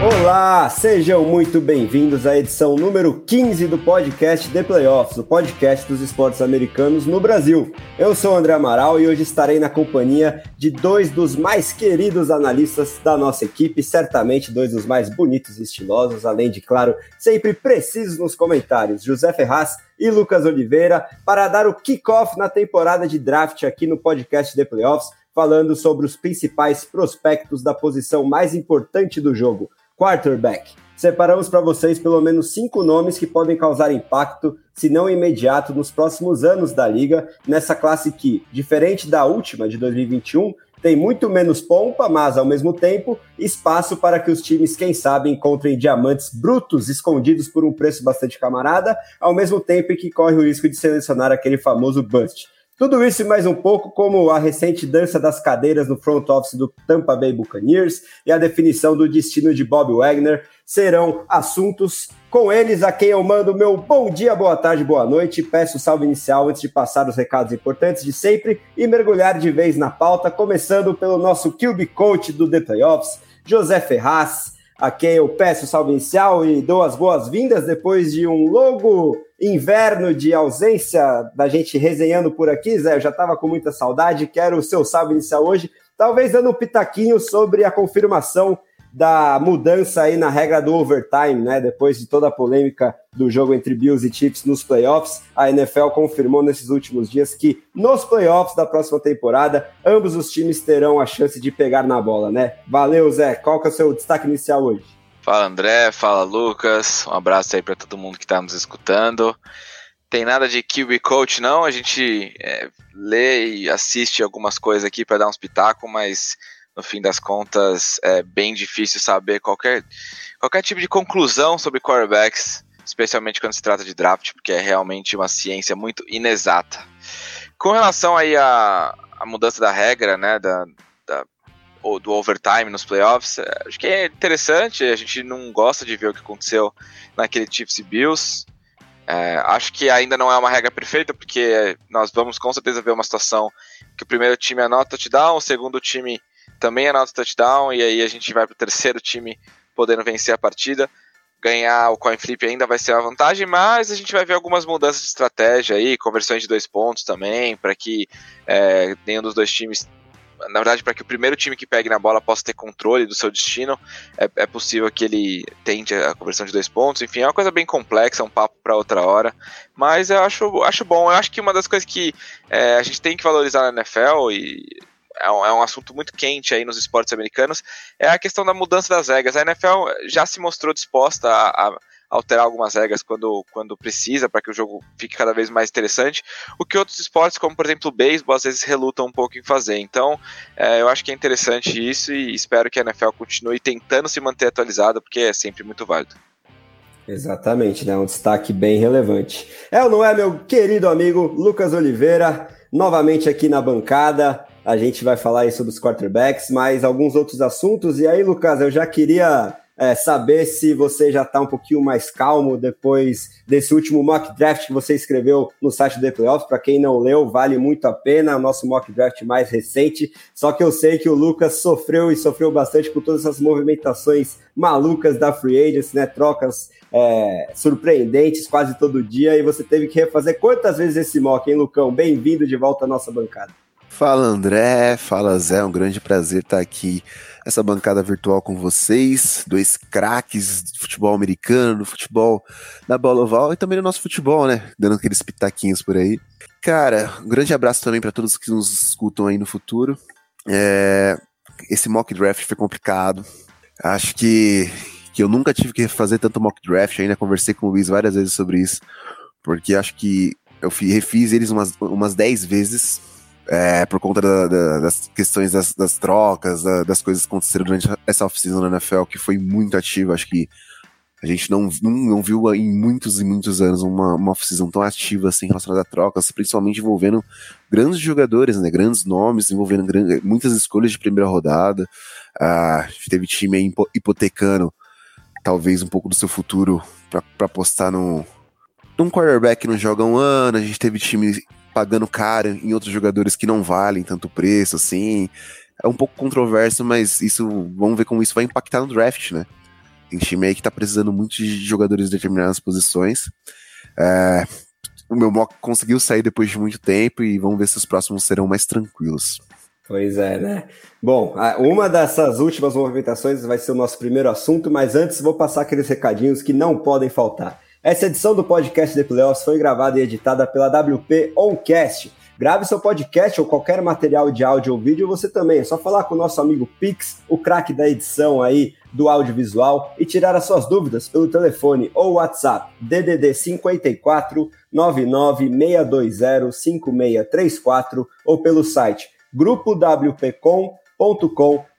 Olá, sejam muito bem-vindos à edição número 15 do podcast The Playoffs, o podcast dos esportes americanos no Brasil. Eu sou André Amaral e hoje estarei na companhia de dois dos mais queridos analistas da nossa equipe, certamente dois dos mais bonitos e estilosos, além de, claro, sempre precisos nos comentários, José Ferraz e Lucas Oliveira, para dar o kickoff na temporada de draft aqui no podcast The Playoffs, falando sobre os principais prospectos da posição mais importante do jogo quarterback. Separamos para vocês pelo menos cinco nomes que podem causar impacto, se não imediato, nos próximos anos da liga, nessa classe que, diferente da última de 2021, tem muito menos pompa, mas ao mesmo tempo espaço para que os times, quem sabe, encontrem diamantes brutos escondidos por um preço bastante camarada, ao mesmo tempo em que corre o risco de selecionar aquele famoso bust. Tudo isso e mais um pouco, como a recente dança das cadeiras no front office do Tampa Bay Buccaneers e a definição do destino de Bob Wagner, serão assuntos com eles a quem eu mando meu bom dia, boa tarde, boa noite. Peço salve inicial antes de passar os recados importantes de sempre e mergulhar de vez na pauta, começando pelo nosso QB coach do The Playoffs, José Ferraz a quem eu peço salve inicial e dou as boas-vindas depois de um longo inverno de ausência da gente resenhando por aqui, Zé. Eu já estava com muita saudade, quero o seu salve inicial hoje, talvez dando um pitaquinho sobre a confirmação da mudança aí na regra do overtime, né? Depois de toda a polêmica do jogo entre Bills e Chiefs nos playoffs, a NFL confirmou nesses últimos dias que nos playoffs da próxima temporada, ambos os times terão a chance de pegar na bola, né? Valeu, Zé. Qual que é o seu destaque inicial hoje? Fala, André. Fala, Lucas. Um abraço aí para todo mundo que está nos escutando. Tem nada de QB coach, não. A gente é, lê e assiste algumas coisas aqui para dar uns pitacos, mas no fim das contas, é bem difícil saber qualquer, qualquer tipo de conclusão sobre quarterbacks, especialmente quando se trata de draft, porque é realmente uma ciência muito inexata. Com relação aí à, à mudança da regra, né, da, do overtime nos playoffs, é, acho que é interessante, a gente não gosta de ver o que aconteceu naquele Chiefs e Bills, é, acho que ainda não é uma regra perfeita, porque nós vamos com certeza ver uma situação que o primeiro time anota touchdown, o segundo time também anota touchdown, e aí a gente vai para o terceiro time podendo vencer a partida. Ganhar o coin flip ainda vai ser uma vantagem, mas a gente vai ver algumas mudanças de estratégia aí, conversões de dois pontos também, para que é, nenhum dos dois times na verdade, para que o primeiro time que pegue na bola possa ter controle do seu destino, é, é, possível que ele tente a conversão de dois pontos. Enfim, é uma coisa bem complexa, um papo para outra hora. Mas eu acho, acho bom. Eu acho que uma das coisas que é, a gente tem que valorizar na NFL, e é um, é um, assunto muito quente aí nos esportes americanos, é a questão da mudança das regras. A NFL já se mostrou disposta a, a alterar algumas regras quando, quando precisa, para que o jogo fique cada vez mais interessante, o que outros esportes, como por exemplo o beisebol, às vezes relutam um pouco em fazer. Então, é, eu acho que é interessante isso e espero que a NFL continue tentando se manter atualizada, porque é sempre muito válido. Exatamente, né? Um destaque bem relevante. É ou não é, meu querido amigo Lucas Oliveira, novamente aqui na bancada. A gente vai falar aí sobre os quarterbacks, mas alguns outros assuntos. E aí, Lucas, eu já queria é, saber se você já está um pouquinho mais calmo depois desse último mock draft que você escreveu no site do Playoffs. Para quem não leu, vale muito a pena, o nosso mock draft mais recente. Só que eu sei que o Lucas sofreu e sofreu bastante com todas essas movimentações malucas da Free Agents, né? Trocas é, surpreendentes quase todo dia. E você teve que refazer quantas vezes esse mock, hein, Lucão? Bem-vindo de volta à nossa bancada. Fala André, fala Zé, é um grande prazer estar aqui nessa bancada virtual com vocês, dois craques de futebol americano, do futebol da bola oval e também do nosso futebol, né? Dando aqueles pitaquinhos por aí. Cara, um grande abraço também para todos que nos escutam aí no futuro. É, esse mock draft foi complicado. Acho que, que eu nunca tive que fazer tanto mock draft, ainda conversei com o Luiz várias vezes sobre isso, porque acho que eu refiz eles umas, umas 10 vezes é, por conta da, da, das questões das, das trocas, da, das coisas que aconteceram durante essa off-season na NFL, que foi muito ativa. Acho que A gente não, não, não viu em muitos e muitos anos uma, uma off-season tão ativa assim relacionada a trocas, principalmente envolvendo grandes jogadores, né? Grandes nomes, envolvendo grandes, muitas escolhas de primeira rodada. Ah, teve time aí hipotecando talvez um pouco do seu futuro para apostar no, num quarterback que não joga um ano. A gente teve time pagando caro em outros jogadores que não valem tanto preço assim. É um pouco controverso, mas isso vamos ver como isso vai impactar no draft, né? Tem time aí que tá precisando muito de jogadores de determinadas posições. É, o meu mock conseguiu sair depois de muito tempo e vamos ver se os próximos serão mais tranquilos. Pois é, né? Bom, uma dessas últimas movimentações vai ser o nosso primeiro assunto, mas antes vou passar aqueles recadinhos que não podem faltar. Essa edição do podcast The Playoffs foi gravada e editada pela WP Oncast. Grave seu podcast ou qualquer material de áudio ou vídeo, você também. É só falar com o nosso amigo Pix, o craque da edição aí do audiovisual, e tirar as suas dúvidas pelo telefone ou WhatsApp DDD 54 99620 5634 ou pelo site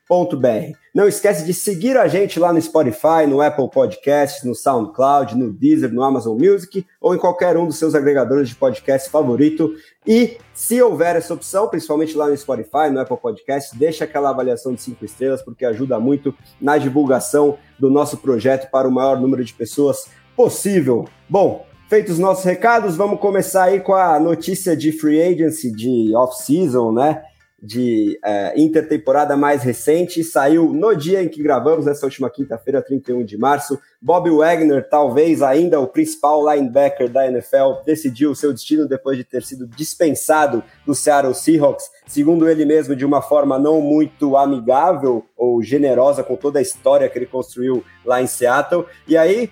grupowpcom.com.br. Não esquece de seguir a gente lá no Spotify, no Apple Podcasts, no SoundCloud, no Deezer, no Amazon Music ou em qualquer um dos seus agregadores de podcast favorito. E se houver essa opção, principalmente lá no Spotify, no Apple Podcasts, deixa aquela avaliação de cinco estrelas porque ajuda muito na divulgação do nosso projeto para o maior número de pessoas possível. Bom, feitos os nossos recados, vamos começar aí com a notícia de free agency, de off-season, né? De é, intertemporada mais recente, saiu no dia em que gravamos, nessa última quinta-feira, 31 de março. Bob Wagner, talvez ainda o principal linebacker da NFL, decidiu o seu destino depois de ter sido dispensado do Seattle Seahawks, segundo ele mesmo, de uma forma não muito amigável ou generosa com toda a história que ele construiu lá em Seattle. E aí,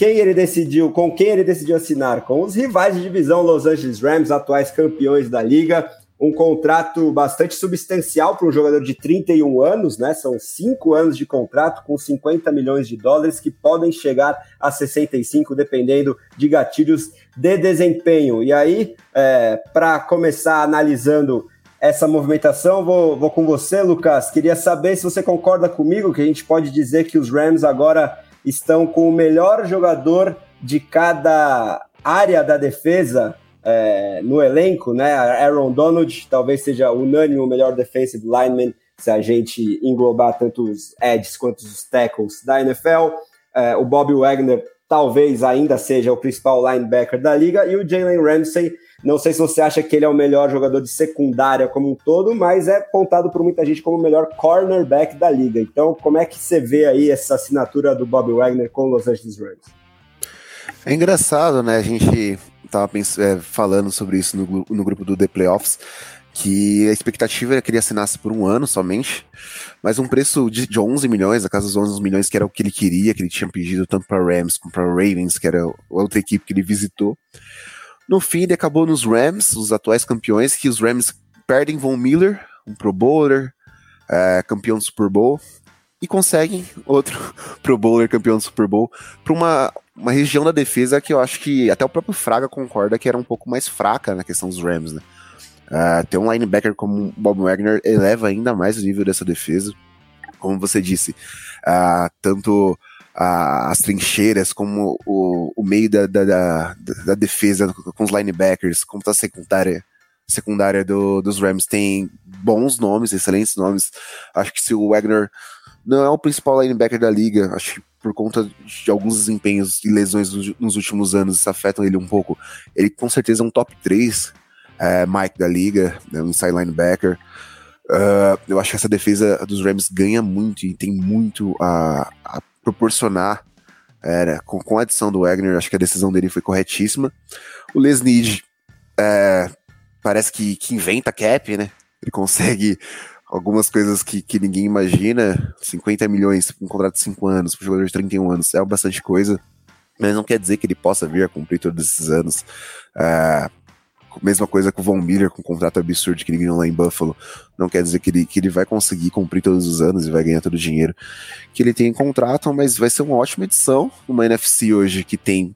quem ele decidiu, com quem ele decidiu assinar? Com os rivais de divisão Los Angeles Rams, atuais campeões da liga um contrato bastante substancial para um jogador de 31 anos, né? São cinco anos de contrato com 50 milhões de dólares que podem chegar a 65, dependendo de gatilhos de desempenho. E aí, é, para começar analisando essa movimentação, vou, vou com você, Lucas. Queria saber se você concorda comigo que a gente pode dizer que os Rams agora estão com o melhor jogador de cada área da defesa é, no elenco, né? Aaron Donald talvez seja unânime o melhor defensive lineman se a gente englobar tanto os edges quanto os tackles da NFL. É, o Bob Wagner talvez ainda seja o principal linebacker da liga e o Jalen Ramsey. Não sei se você acha que ele é o melhor jogador de secundária como um todo, mas é contado por muita gente como o melhor cornerback da liga. Então, como é que você vê aí essa assinatura do Bob Wagner com os Angeles Rams? É engraçado, né? A gente tava é, falando sobre isso no, no grupo do The Playoffs, que a expectativa era que ele assinasse por um ano somente, mas um preço de, de 11 milhões, a casa dos 11 milhões, que era o que ele queria, que ele tinha pedido tanto para Rams como para Ravens, que era outra equipe que ele visitou. No fim, ele acabou nos Rams, os atuais campeões, que os Rams perdem Von Miller, um Pro Bowler, é, campeão do Super Bowl, e conseguem outro Pro Bowler campeão do Super Bowl para uma, uma região da defesa que eu acho que até o próprio Fraga concorda que era um pouco mais fraca na questão dos Rams, né? Uh, ter um linebacker como Bob Wagner eleva ainda mais o nível dessa defesa. Como você disse, uh, tanto uh, as trincheiras como o, o meio da, da, da, da, defesa com os linebackers, como tá a secundária, secundária do, dos Rams tem bons nomes, excelentes nomes. Acho que se o Wagner não é o principal linebacker da liga, acho que por conta de alguns desempenhos e lesões nos últimos anos, isso afetam ele um pouco. Ele com certeza é um top 3 é, Mike da liga, né, um inside linebacker. Uh, eu acho que essa defesa dos Rams ganha muito e tem muito a, a proporcionar com, com, a adição do Wagner. Acho que a decisão dele foi corretíssima. O Les Need é, parece que, que inventa cap, né? Ele consegue algumas coisas que, que ninguém imagina. 50 milhões, um contrato de 5 anos, para um jogador de 31 anos, é bastante coisa. Mas não quer dizer que ele possa vir a cumprir todos esses anos. Uh, mesma coisa com o Von Miller, com um contrato absurdo que ele ganhou lá em Buffalo. Não quer dizer que ele, que ele vai conseguir cumprir todos os anos e vai ganhar todo o dinheiro que ele tem em contrato, mas vai ser uma ótima edição. Uma NFC hoje que tem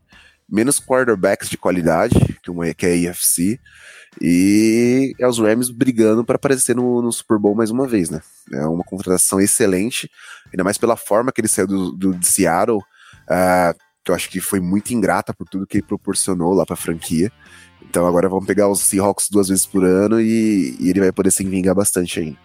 menos quarterbacks de qualidade que, uma, que a AFC. E é os Rams brigando para aparecer no, no, Super Bowl mais uma vez, né? É uma contratação excelente, ainda mais pela forma que ele saiu do, do de Seattle. uh, que eu acho que foi muito ingrata por tudo que ele proporcionou lá para a franquia. Então agora vamos pegar os Seahawks duas vezes por ano e, e ele vai poder se vingar bastante ainda.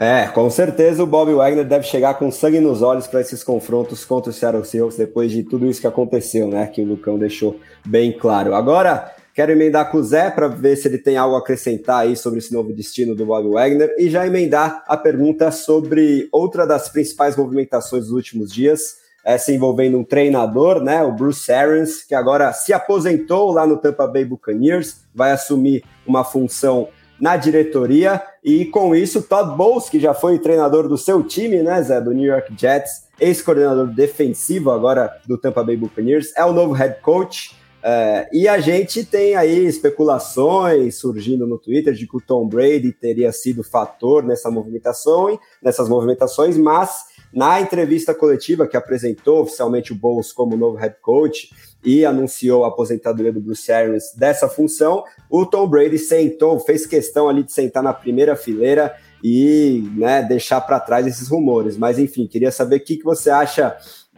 É, com certeza o Bob Wagner deve chegar com sangue nos olhos para esses confrontos contra o Seattle Seahawks depois de tudo isso que aconteceu, né? Que o Lucão deixou bem claro. Agora, quero emendar com o Zé para ver se ele tem algo a acrescentar aí sobre esse novo destino do Bob Wagner e já emendar a pergunta sobre outra das principais movimentações dos últimos dias, essa envolvendo um treinador, né, o Bruce Arians, que agora se aposentou lá no Tampa Bay Buccaneers, vai assumir uma função na diretoria e com isso Todd Bowles, que já foi treinador do seu time, né, Zé, do New York Jets, ex-coordenador defensivo agora do Tampa Bay Buccaneers, é o novo head coach. É, e a gente tem aí especulações surgindo no Twitter de que o Tom Brady teria sido fator nessa movimentação, nessas movimentações, mas na entrevista coletiva que apresentou oficialmente o Bowles como novo head coach e anunciou a aposentadoria do Bruce Arians dessa função, o Tom Brady sentou, fez questão ali de sentar na primeira fileira e né, deixar para trás esses rumores. Mas enfim, queria saber o que, que você acha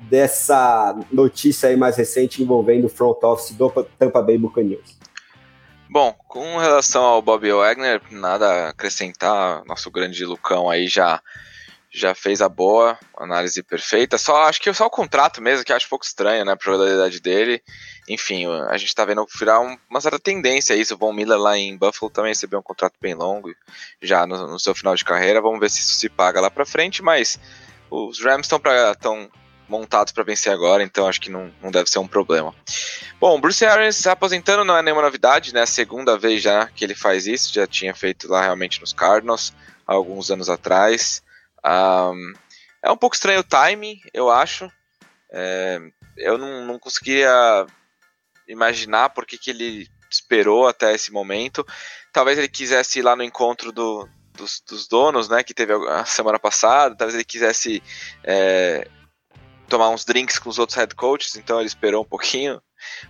dessa notícia aí mais recente envolvendo o front office do Tampa Bay Buccaneers. Bom, com relação ao Bob Wagner, nada a acrescentar. Nosso grande Lucão aí já já fez a boa, análise perfeita. Só acho que só o contrato mesmo, que acho um pouco estranho, né, pra idade dele. Enfim, a gente tá vendo virar um, uma certa tendência a isso. O Von Miller lá em Buffalo também recebeu um contrato bem longo, já no, no seu final de carreira. Vamos ver se isso se paga lá pra frente, mas os Rams estão tão montados para vencer agora, então acho que não, não deve ser um problema. Bom, Bruce Arians se aposentando não é nenhuma novidade, né? Segunda vez já que ele faz isso, já tinha feito lá realmente nos Cardinals, há alguns anos atrás. Um, é um pouco estranho o timing, eu acho. É, eu não, não conseguia imaginar por que, que ele esperou até esse momento. Talvez ele quisesse ir lá no encontro do, dos, dos, donos, né, que teve a semana passada. Talvez ele quisesse é, tomar uns drinks com os outros head coaches, então ele esperou um pouquinho.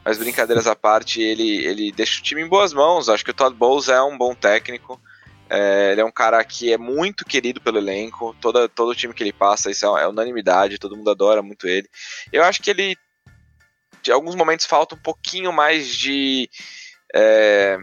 Mas brincadeiras à parte, ele, ele deixa o time em boas mãos. Acho que o Todd Bowles é um bom técnico. É, ele é um cara que é muito querido pelo elenco, toda, todo time que ele passa, isso é, é unanimidade, todo mundo adora muito ele. Eu acho que ele, de alguns momentos, falta um pouquinho mais de é,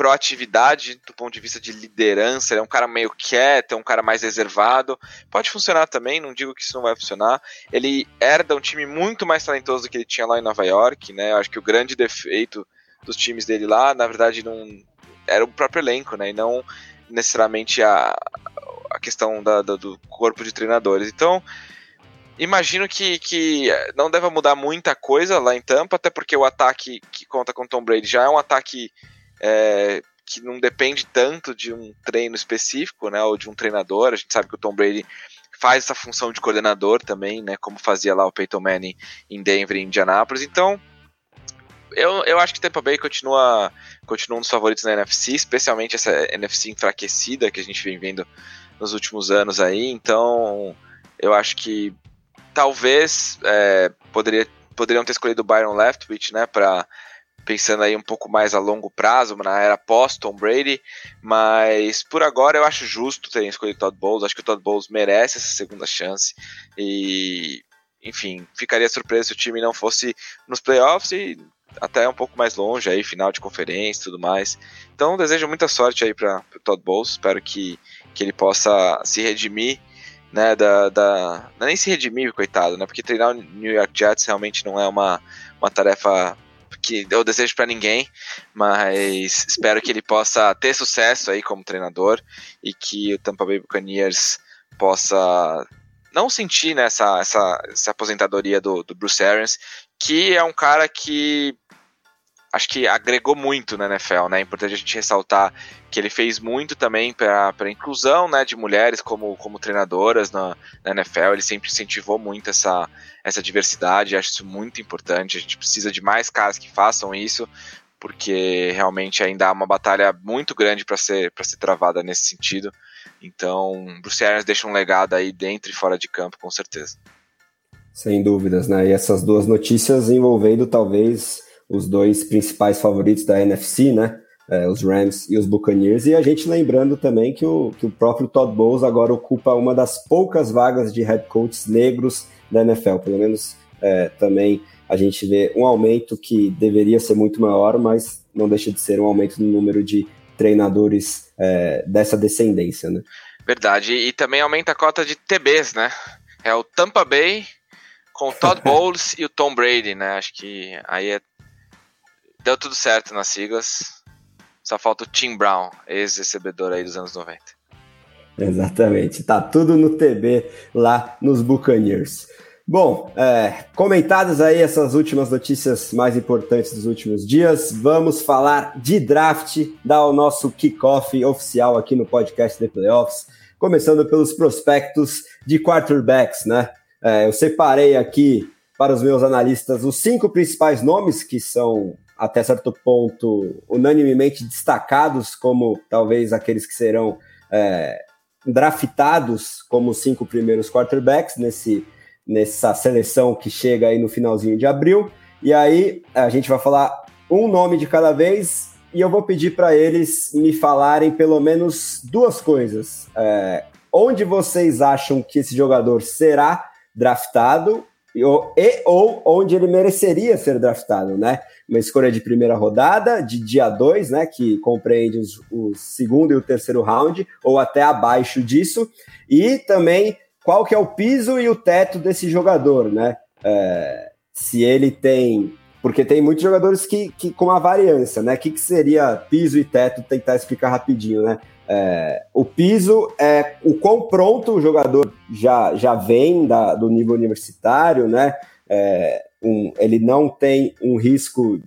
proatividade do ponto de vista de liderança. Ele é um cara meio quieto, é um cara mais reservado. Pode funcionar também, não digo que isso não vai funcionar. Ele herda um time muito mais talentoso do que ele tinha lá em Nova York, né? Eu acho que o grande defeito dos times dele lá, na verdade, não era o próprio elenco, né? E não necessariamente a, a questão da, da, do corpo de treinadores. Então, imagino que, que não deva mudar muita coisa lá em Tampa, até porque o ataque que conta com Tom Brady já é um ataque é, que não depende tanto de um treino específico, né? Ou de um treinador. A gente sabe que o Tom Brady faz essa função de coordenador também, né? Como fazia lá o Peyton Manning em Denver e Indianapolis. Então, eu, eu acho que Tampa Bay continua, continua um dos favoritos na NFC, especialmente essa NFC enfraquecida que a gente vem vendo nos últimos anos aí. Então, eu acho que talvez é, poderia, poderiam ter escolhido o Byron Leftwich, né, para pensando aí um pouco mais a longo prazo, na era pós-Tom Brady, mas por agora eu acho justo terem escolhido Todd Bowles, acho que o Todd Bowles merece essa segunda chance e enfim, ficaria surpreso se o time não fosse nos playoffs e até um pouco mais longe aí, final de conferência e tudo mais. Então desejo muita sorte aí para o Todd Bowles, espero que, que ele possa se redimir, né, da, da é nem se redimir, coitado, né, porque treinar o New York Jets realmente não é uma, uma tarefa que eu desejo para ninguém, mas espero que ele possa ter sucesso aí como treinador e que o Tampa Bay Buccaneers possa não sentir né, essa, essa, essa aposentadoria do, do Bruce Arians, que é um cara que acho que agregou muito na NFL, né? É importante a gente ressaltar que ele fez muito também para a inclusão né, de mulheres como, como treinadoras na, na, NFL. Ele sempre incentivou muito essa, essa diversidade, acho isso muito importante. A gente precisa de mais caras que façam isso, porque realmente ainda há uma batalha muito grande para ser, ser travada nesse sentido. Então, Bruce Arians deixa um legado aí dentro e fora de campo, com certeza. Sem dúvidas, né? E essas duas notícias envolvendo talvez os dois principais favoritos da NFC, né? É, os Rams e os Buccaneers. E a gente lembrando também que o, que o próprio Todd Bowles agora ocupa uma das poucas vagas de head coaches negros da NFL, pelo menos é, também a gente vê um aumento que deveria ser muito maior, mas não deixa de ser um aumento no número de treinadores é, dessa descendência, né? Verdade, e também aumenta a cota de TBs, né? É o Tampa Bay com o Todd Bowles e o Tom Brady, né? Acho que aí é... deu tudo certo nas siglas. Só falta o Tim Brown, ex-recebedor aí dos anos 90. Exatamente, tá tudo no TB lá nos Buccaneers. Bom, é, comentadas aí essas últimas notícias mais importantes dos últimos dias, vamos falar de draft, dar o nosso kickoff oficial aqui no podcast The Playoffs, começando pelos prospectos de quarterbacks, né? É, eu separei aqui para os meus analistas os cinco principais nomes que são até certo ponto unanimemente destacados como talvez aqueles que serão é, draftados como cinco primeiros quarterbacks nesse nessa seleção que chega aí no finalzinho de abril. E aí a gente vai falar um nome de cada vez e eu vou pedir para eles me falarem pelo menos duas coisas. É, onde vocês acham que esse jogador será draftado e, e, ou onde ele mereceria ser draftado, né? Uma escolha de primeira rodada, de dia 2, né? Que compreende os, o segundo e o terceiro round, ou até abaixo disso. E também qual que é o piso e o teto desse jogador, né? É, se ele tem. Porque tem muitos jogadores que, que com a variância, né? O que, que seria piso e teto? Tentar explicar rapidinho, né? É, o piso é o quão pronto o jogador já, já vem da, do nível universitário, né? É, um, ele não tem um risco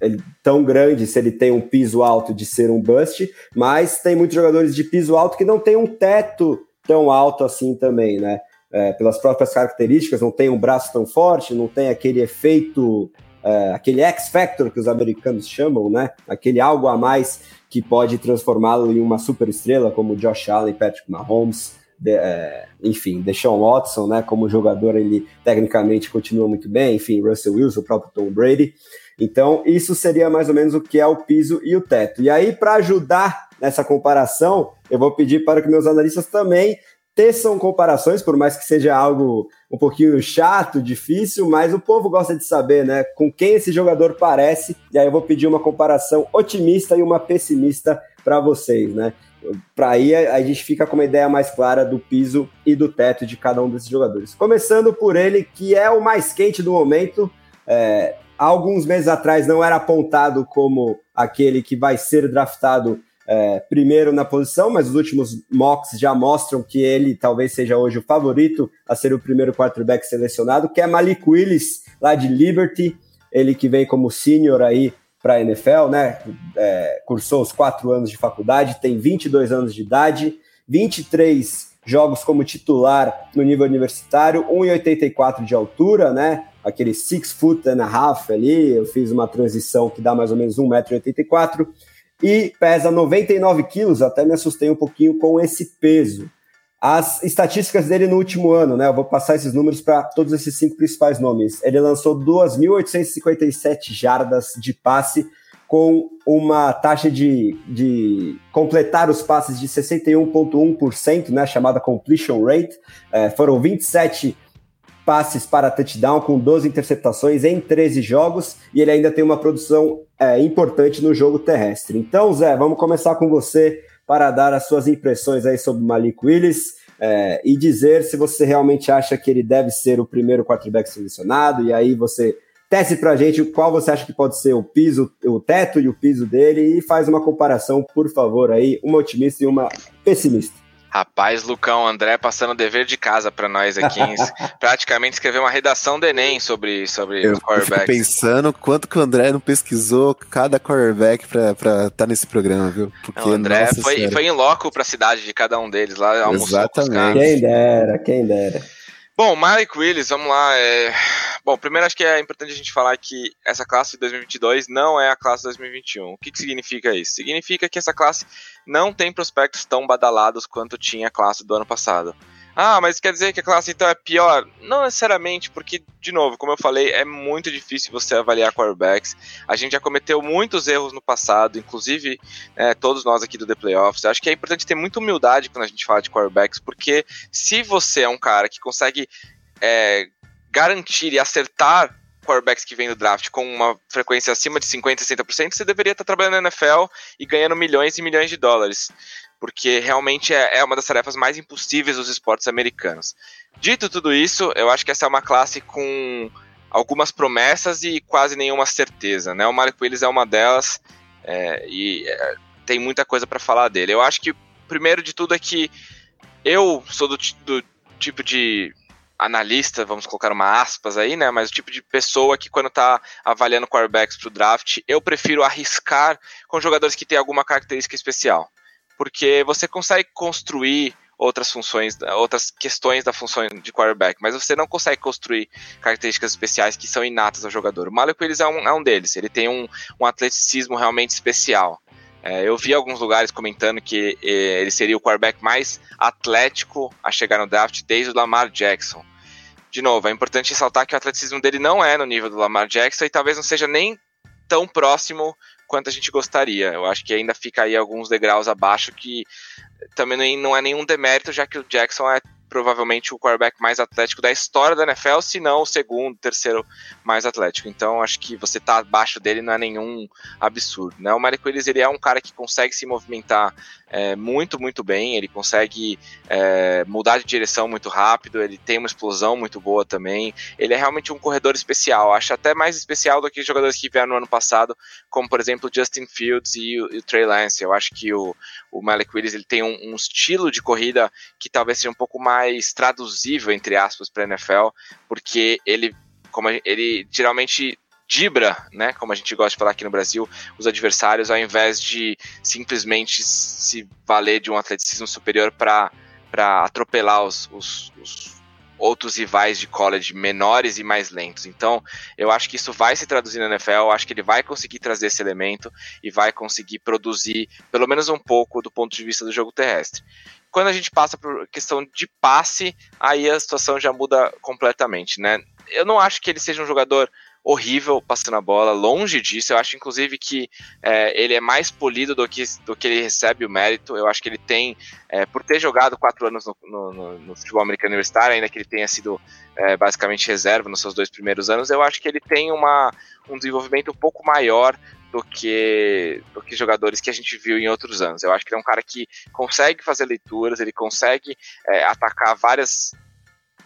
ele, tão grande se ele tem um piso alto de ser um bust, mas tem muitos jogadores de piso alto que não tem um teto tão alto assim também, né? É, pelas próprias características, não tem um braço tão forte, não tem aquele efeito, é, aquele X-Factor que os americanos chamam, né? Aquele algo a mais que pode transformá-lo em uma super estrela, como Josh Allen, Patrick Mahomes, de, é, enfim, Deshaun Watson, né? Como jogador, ele tecnicamente continua muito bem, enfim, Russell Wilson, o próprio Tom Brady. Então, isso seria mais ou menos o que é o piso e o teto. E aí, para ajudar nessa comparação, eu vou pedir para que meus analistas também teçam comparações, por mais que seja algo um pouquinho chato, difícil, mas o povo gosta de saber, né, com quem esse jogador parece. E aí eu vou pedir uma comparação otimista e uma pessimista para vocês, né? Para aí a gente fica com uma ideia mais clara do piso e do teto de cada um desses jogadores. Começando por ele, que é o mais quente do momento. É, alguns meses atrás não era apontado como aquele que vai ser draftado é, primeiro na posição, mas os últimos mocks já mostram que ele talvez seja hoje o favorito a ser o primeiro quarterback selecionado, que é Malik Willis, lá de Liberty, ele que vem como senior aí para a NFL, né? É, cursou os quatro anos de faculdade, tem 22 anos de idade, 23 jogos como titular no nível universitário, 1,84 de altura, né? Aquele six foot and a half ali, eu fiz uma transição que dá mais ou menos 1,84m e pesa 99 quilos, até me assustei um pouquinho com esse peso. As estatísticas dele no último ano, né? Eu vou passar esses números para todos esses cinco principais nomes. Ele lançou 2.857 jardas de passe, com uma taxa de, de completar os passes de 61,1%, né? Chamada completion rate. É, foram 27 passes para touchdown, com 12 interceptações em 13 jogos, e ele ainda tem uma produção é, importante no jogo terrestre. Então, Zé, vamos começar com você para dar as suas impressões aí sobre Malik Willis é, e dizer se você realmente acha que ele deve ser o primeiro quarterback selecionado, e aí você teste para a gente qual você acha que pode ser o piso, o teto e o piso dele, e faz uma comparação, por favor, aí, uma otimista e uma pessimista. Rapaz, Lucão, André passando dever de casa para nós aqui. praticamente escrever uma redação do Enem sobre, sobre eu, quarterback. Eu fico pensando quanto que o André não pesquisou cada quarterback para estar tá nesse programa, viu? Porque, não, o André foi, foi em loco para a cidade de cada um deles lá. Exatamente. Quem dera, quem dera. Bom, Malik Willis, vamos lá. É... Bom, primeiro acho que é importante a gente falar que essa classe de 2022 não é a classe de 2021. O que, que significa isso? Significa que essa classe não tem prospectos tão badalados quanto tinha a classe do ano passado. Ah, mas quer dizer que a classe então é pior? Não necessariamente, porque, de novo, como eu falei, é muito difícil você avaliar quarterbacks. A gente já cometeu muitos erros no passado, inclusive é, todos nós aqui do The Playoffs. acho que é importante ter muita humildade quando a gente fala de quarterbacks, porque se você é um cara que consegue é, garantir e acertar quarterbacks que vem do draft com uma frequência acima de 50%, 60%, você deveria estar trabalhando na NFL e ganhando milhões e milhões de dólares. Porque realmente é, é uma das tarefas mais impossíveis dos esportes americanos. Dito tudo isso, eu acho que essa é uma classe com algumas promessas e quase nenhuma certeza. Né? O Malik Willis é uma delas é, e é, tem muita coisa para falar dele. Eu acho que, primeiro de tudo, é que eu sou do, do tipo de analista, vamos colocar uma aspas aí, né? Mas o tipo de pessoa que quando tá avaliando quarterbacks pro draft, eu prefiro arriscar com jogadores que têm alguma característica especial. Porque você consegue construir outras funções, outras questões da função de quarterback, mas você não consegue construir características especiais que são inatas ao jogador. O Malik Willis é um, é um deles, ele tem um, um atleticismo realmente especial. É, eu vi alguns lugares comentando que eh, ele seria o quarterback mais atlético a chegar no draft desde o Lamar Jackson. De novo, é importante ressaltar que o atleticismo dele não é no nível do Lamar Jackson e talvez não seja nem tão próximo quanto a gente gostaria. Eu acho que ainda fica aí alguns degraus abaixo que também não é nenhum demérito, já que o Jackson é provavelmente o quarterback mais atlético da história da NFL, se não o segundo, terceiro mais atlético. Então acho que você tá abaixo dele não é nenhum absurdo, né? O Malik Willis ele é um cara que consegue se movimentar é, muito, muito bem, ele consegue é, mudar de direção muito rápido, ele tem uma explosão muito boa também, ele é realmente um corredor especial, acho até mais especial do que os jogadores que vieram no ano passado, como por exemplo o Justin Fields e o, e o Trey Lance, eu acho que o, o Malik Willis ele tem um, um estilo de corrida que talvez seja um pouco mais traduzível, entre aspas, para a NFL, porque ele como ele geralmente dibra, né, como a gente gosta de falar aqui no Brasil, os adversários ao invés de simplesmente se valer de um atleticismo superior para atropelar os, os, os, outros rivais de college menores e mais lentos. Então, eu acho que isso vai se traduzir na NFL, eu acho que ele vai conseguir trazer esse elemento e vai conseguir produzir pelo menos um pouco do ponto de vista do jogo terrestre. Quando a gente passa por questão de passe, aí a situação já muda completamente, né? Eu não acho que ele seja um jogador horrível passando a bola, longe disso. Eu acho, inclusive, que é, ele é mais polido do que, do que ele recebe o mérito. Eu acho que ele tem, é, por ter jogado quatro anos no, no, no, futebol americano universitário, ainda que ele tenha sido é, basicamente reserva nos seus dois primeiros anos, eu acho que ele tem uma, um desenvolvimento um pouco maior do que, do que jogadores que a gente viu em outros anos. Eu acho que ele é um cara que consegue fazer leituras, ele consegue é, atacar várias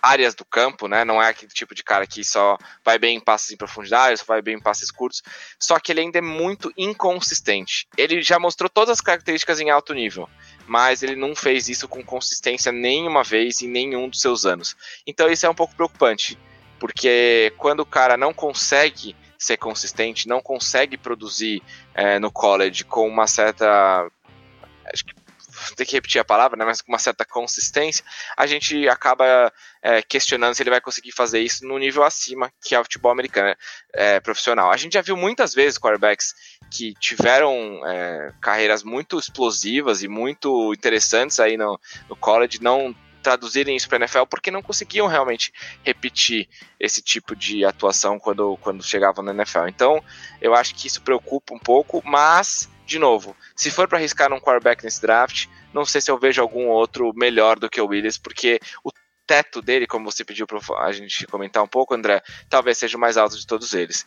áreas do campo, né? Não é aquele tipo de cara que só vai bem em passes em profundidade, só vai bem em passes curtos. Só que ele ainda é muito inconsistente. Ele já mostrou todas as características em alto nível, mas ele não fez isso com consistência nenhuma vez em nenhum dos seus anos. Então isso é um pouco preocupante, porque quando o cara não consegue ser consistente, não consegue produzir é, no college com uma certa acho que ter que repetir a palavra, né, mas com uma certa consistência, a gente acaba é, questionando se ele vai conseguir fazer isso no nível acima que é o futebol americano é, profissional. A gente já viu muitas vezes quarterbacks que tiveram é, carreiras muito explosivas e muito interessantes aí no, no college, não traduzirem isso para a NFL porque não conseguiam realmente repetir esse tipo de atuação quando, quando chegavam na NFL. Então, eu acho que isso preocupa um pouco, mas de novo, se for para arriscar um quarterback nesse draft, não sei se eu vejo algum outro melhor do que o Willis, porque o teto dele, como você pediu para a gente comentar um pouco, André, talvez seja o mais alto de todos eles.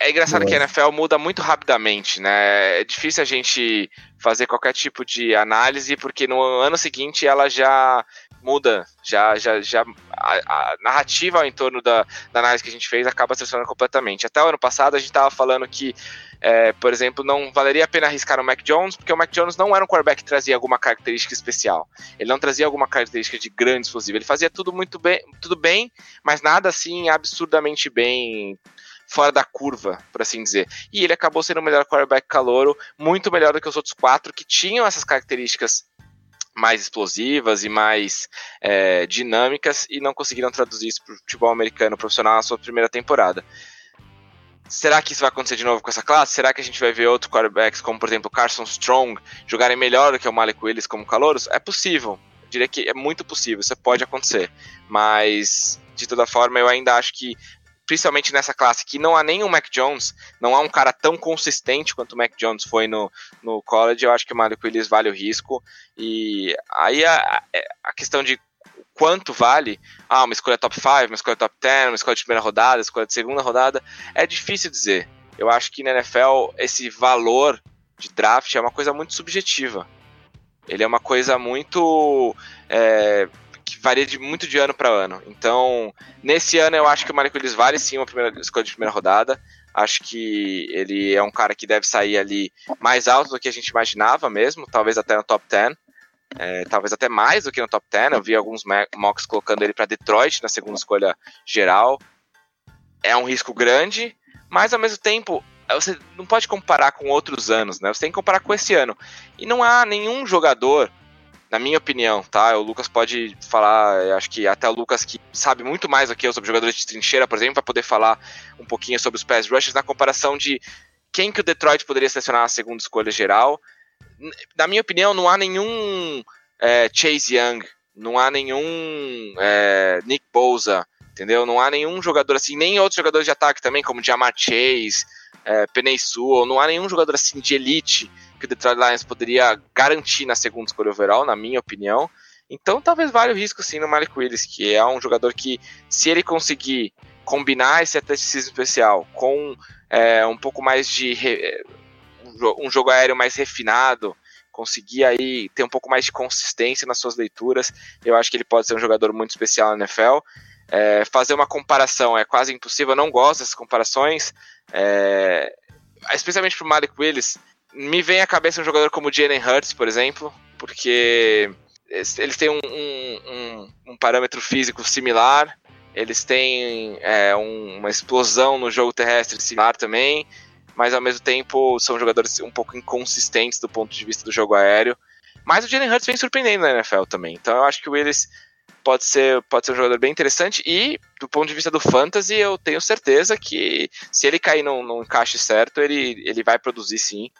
É engraçado Nossa. que a NFL muda muito rapidamente, né? É difícil a gente fazer qualquer tipo de análise, porque no ano seguinte ela já muda, já, já, já a, a narrativa ao entorno da, da, análise que a gente fez acaba se transformando completamente. Até o ano passado a gente estava falando que, é, por exemplo, não valeria a pena arriscar o Mac Jones, porque o Mac Jones não era um quarterback que trazia alguma característica especial. Ele não trazia alguma característica de grande explosivo. Ele fazia tudo muito bem, tudo bem, mas nada assim absurdamente bem fora da curva, por assim dizer. E ele acabou sendo o melhor quarterback calouro, muito melhor do que os outros quatro que tinham essas características mais explosivas e mais é, dinâmicas e não conseguiram traduzir isso para o futebol americano profissional na sua primeira temporada. Será que isso vai acontecer de novo com essa classe? Será que a gente vai ver outros quarterbacks, como por exemplo Carson Strong, jogarem melhor do que o Malik Willis como calouros? É possível. Eu diria que é muito possível, isso pode acontecer. Mas, de toda forma, eu ainda acho que principalmente nessa classe, que não há o Mac Jones, não há um cara tão consistente quanto o Mac Jones foi no, no college, eu acho que o Malik Willis vale o risco. E aí a, a questão de quanto vale ah, uma escolha top 5, uma escolha top 10, uma escolha de primeira rodada, uma escolha de segunda rodada, é difícil dizer. Eu acho que na NFL esse valor de draft é uma coisa muito subjetiva. Ele é uma coisa muito. É, que varia de, muito de ano para ano. Então, nesse ano eu acho que o Willis vale sim uma primeira, escolha de primeira rodada. Acho que ele é um cara que deve sair ali mais alto do que a gente imaginava mesmo, talvez até no top 10. É, talvez até mais do que no top 10. Eu vi alguns mocks colocando ele para Detroit na segunda escolha geral. É um risco grande, mas ao mesmo tempo você não pode comparar com outros anos, né? Você tem que comparar com esse ano. E não há nenhum jogador na minha opinião, tá? O Lucas pode falar, acho que até o Lucas que sabe muito mais do que eu sobre jogadores de trincheira, por exemplo, vai poder falar um pouquinho sobre os pass rushers na comparação de quem que o Detroit poderia selecionar na segunda escolha geral. Na minha opinião, não há nenhum é, Chase Young, não há nenhum é, Nick Bosa, entendeu? Não há nenhum jogador assim, nem outros jogadores de ataque também, como Jamar Chase, é, Penei Sewell, não há nenhum jogador assim de elite que o Detroit Lions poderia garantir na segunda escolha overall, na minha opinião. Então talvez valha o risco sim no Malik Willis, que é um jogador que, se ele conseguir combinar esse atleticismo especial com é, um pouco mais de re... um jogo aéreo mais refinado, conseguir aí ter um pouco mais de consistência nas suas leituras, eu acho que ele pode ser um jogador muito especial na NFL. É, fazer uma comparação é quase impossível, eu não gosto dessas comparações, é, especialmente para o Malik Willis, me vem à cabeça um jogador como o Jalen Hurts, por exemplo, porque eles têm um, um, um parâmetro físico similar, eles têm é, um, uma explosão no jogo terrestre similar também, mas ao mesmo tempo são jogadores um pouco inconsistentes do ponto de vista do jogo aéreo. Mas o Jalen Hurts vem surpreendendo na NFL também, então eu acho que o Willis pode ser, pode ser um jogador bem interessante e do ponto de vista do fantasy eu tenho certeza que se ele cair no, no encaixe certo ele, ele vai produzir sim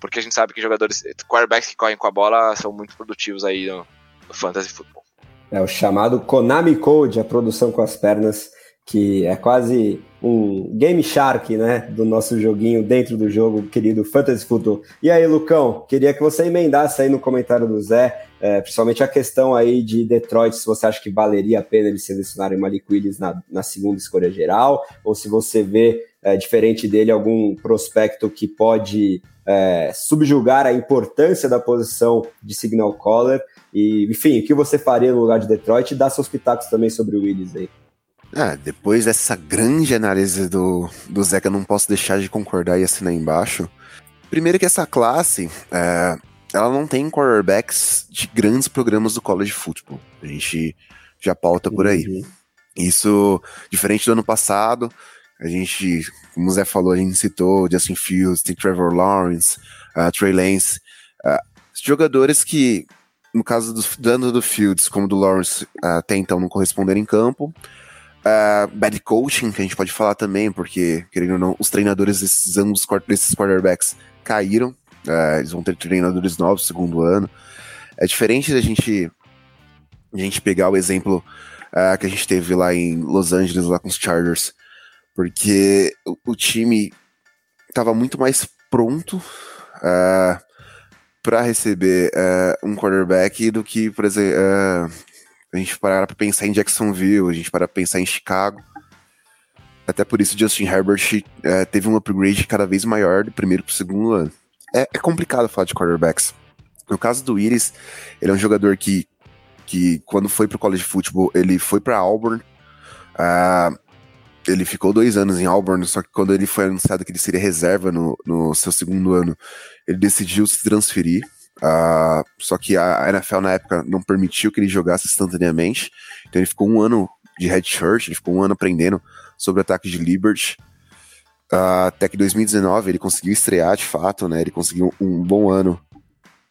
porque a gente sabe que jogadores, quarterbacks que correm com a bola são muito produtivos aí no, no fantasy football. É o chamado Konami Code, a produção com as pernas, que é quase um Game Shark, né, do nosso joguinho dentro do jogo, querido Fantasy Football. E aí, Lucão, queria que você emendasse aí no comentário do Zé, é, principalmente a questão aí de Detroit, se você acha que valeria a pena eles selecionarem Malik Willis na, na segunda escolha geral, ou se você vê, é, diferente dele, algum prospecto que pode é, subjugar a importância da posição de signal caller. E, enfim, o que você faria no lugar de Detroit e dar seus pitacos também sobre o Willis aí. Ah, depois dessa grande análise do, do Zeca, não posso deixar de concordar e assinar embaixo. Primeiro que essa classe, é, ela não tem quarterbacks de grandes programas do college football. A gente já pauta por aí. Uhum. Isso, diferente do ano passado, a gente, como o Zé falou, a gente citou Justin Fields, tem Trevor Lawrence, uh, Trey Lance, uh, jogadores que, no caso do, tanto do Fields como do Lawrence, uh, até então não corresponderam em campo. Uh, bad coaching, que a gente pode falar também, porque, querendo ou não, os treinadores desses ambos desses quarterbacks caíram. Eles vão ter treinadores novos no segundo ano. É diferente da gente, a gente pegar o exemplo que a gente teve lá em Los Angeles, lá com os Chargers, porque o, o time estava muito mais pronto uh, para receber uh, um quarterback do que, por exemplo, uh, a gente parar para pensar em Jacksonville, a gente parar para pensar em Chicago. Até por isso, Justin Herbert teve um upgrade cada vez maior do primeiro para o segundo ano. É, é, complicado falar de quarterbacks. No caso do Iris, ele é um jogador que, que quando foi para o college football, ele foi para Auburn. Uh, ele ficou dois anos em Auburn, só que quando ele foi anunciado que ele seria reserva no, no seu segundo ano, ele decidiu se transferir. Uh, só que a NFL na época não permitiu que ele jogasse instantaneamente. Então ele ficou um ano de redshirt, ele ficou um ano aprendendo sobre o ataque de Liberty. Uh, até que 2019 ele conseguiu estrear de fato, né? Ele conseguiu um bom ano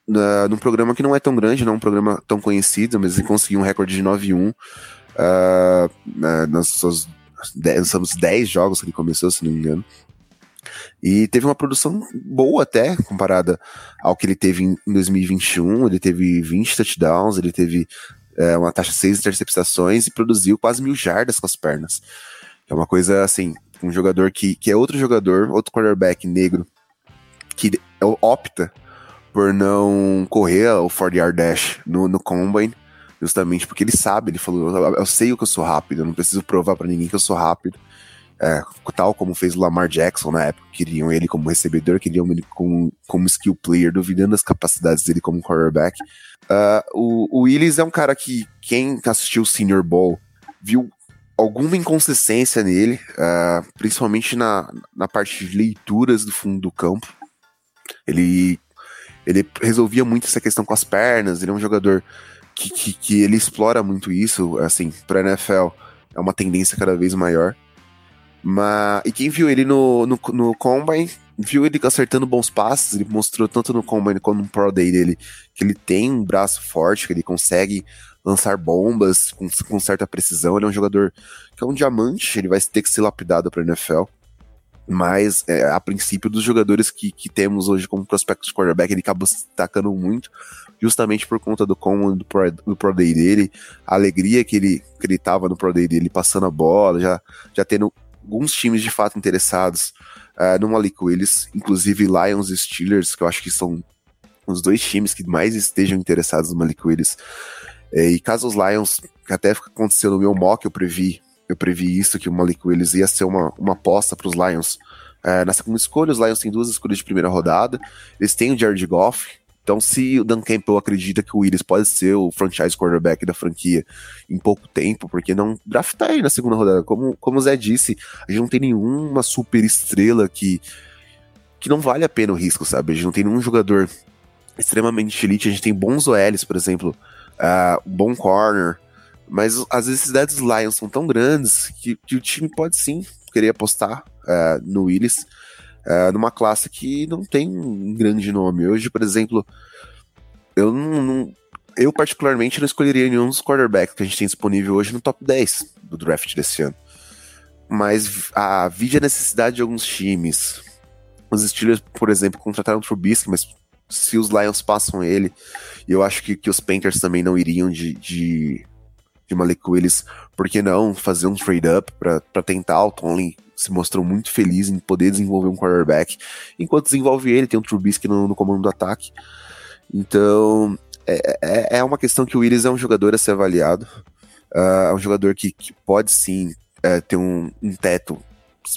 uh, num programa que não é tão grande, não é um programa tão conhecido, mas ele conseguiu um recorde de 9-1 uh, nas suas dez, somos 10 jogos que ele começou, se não me engano. E teve uma produção boa até, comparada ao que ele teve em 2021. Ele teve 20 touchdowns, ele teve é, uma taxa de 6 interceptações e produziu quase mil jardas com as pernas. É uma coisa assim, um jogador que, que é outro jogador, outro quarterback negro, que opta por não correr o 40 yard dash no, no combine, Justamente porque ele sabe, ele falou, eu sei o que eu sou rápido, eu não preciso provar para ninguém que eu sou rápido. É, tal como fez o Lamar Jackson na época, queriam ele como recebedor, queriam ele como, como skill player, duvidando das capacidades dele como quarterback. Uh, o, o Willis é um cara que quem assistiu o Senior Bowl viu alguma inconsistência nele, uh, principalmente na, na parte de leituras do fundo do campo. Ele, ele resolvia muito essa questão com as pernas, ele é um jogador que, que, que ele explora muito isso, assim, para NFL é uma tendência cada vez maior. Mas, e quem viu ele no, no, no Combine, viu ele acertando bons passes, ele mostrou tanto no Combine quanto no Pro Day dele que ele tem um braço forte, que ele consegue lançar bombas com, com certa precisão. Ele é um jogador que é um diamante, ele vai ter que ser lapidado para NFL. Mas, é, a princípio, dos jogadores que, que temos hoje como prospectos de quarterback, ele acabou se destacando muito, justamente por conta do Common, do Pro, do Pro Day dele, a alegria que ele, que ele tava no Pro Day dele, passando a bola, já, já tendo alguns times de fato interessados uh, no Malik Willis, inclusive Lions e Steelers, que eu acho que são os dois times que mais estejam interessados no Malik Willis. É, e caso os Lions, que até aconteceu no meu mock, eu previ, eu previ isso, que o Malik Willis ia ser uma, uma aposta para os Lions. É, na segunda escolha, os Lions têm duas escolhas de primeira rodada. Eles têm o Jared Goff, então, se o Dan Campbell acredita que o Willis pode ser o franchise quarterback da franquia em pouco tempo, porque não draftar ele na segunda rodada? Como, como o Zé disse, a gente não tem nenhuma super estrela que, que não vale a pena o risco, sabe? A gente não tem nenhum jogador extremamente elite. A gente tem bons OLs, por exemplo, uh, bom corner, mas as necessidades dos Lions são tão grandes que, que o time pode sim querer apostar uh, no Willis uh, numa classe que não tem um grande nome. Hoje, por exemplo, eu não, não, eu particularmente não escolheria nenhum dos quarterbacks que a gente tem disponível hoje no top 10 do draft desse ano. Mas a vide a necessidade de alguns times. Os Steelers, por exemplo, contrataram o Trubisky, mas se os Lions passam ele, eu acho que, que os Panthers também não iriam de, de, de Malik Willis, por que não fazer um trade-up para tentar o Tomlin se mostrou muito feliz em poder desenvolver um quarterback. Enquanto desenvolve ele, tem o Trubisky no, no comando do ataque. Então, é, é, é, uma questão que o Willis é um jogador a ser avaliado. Uh, é um jogador que, que pode sim é, ter um, um, teto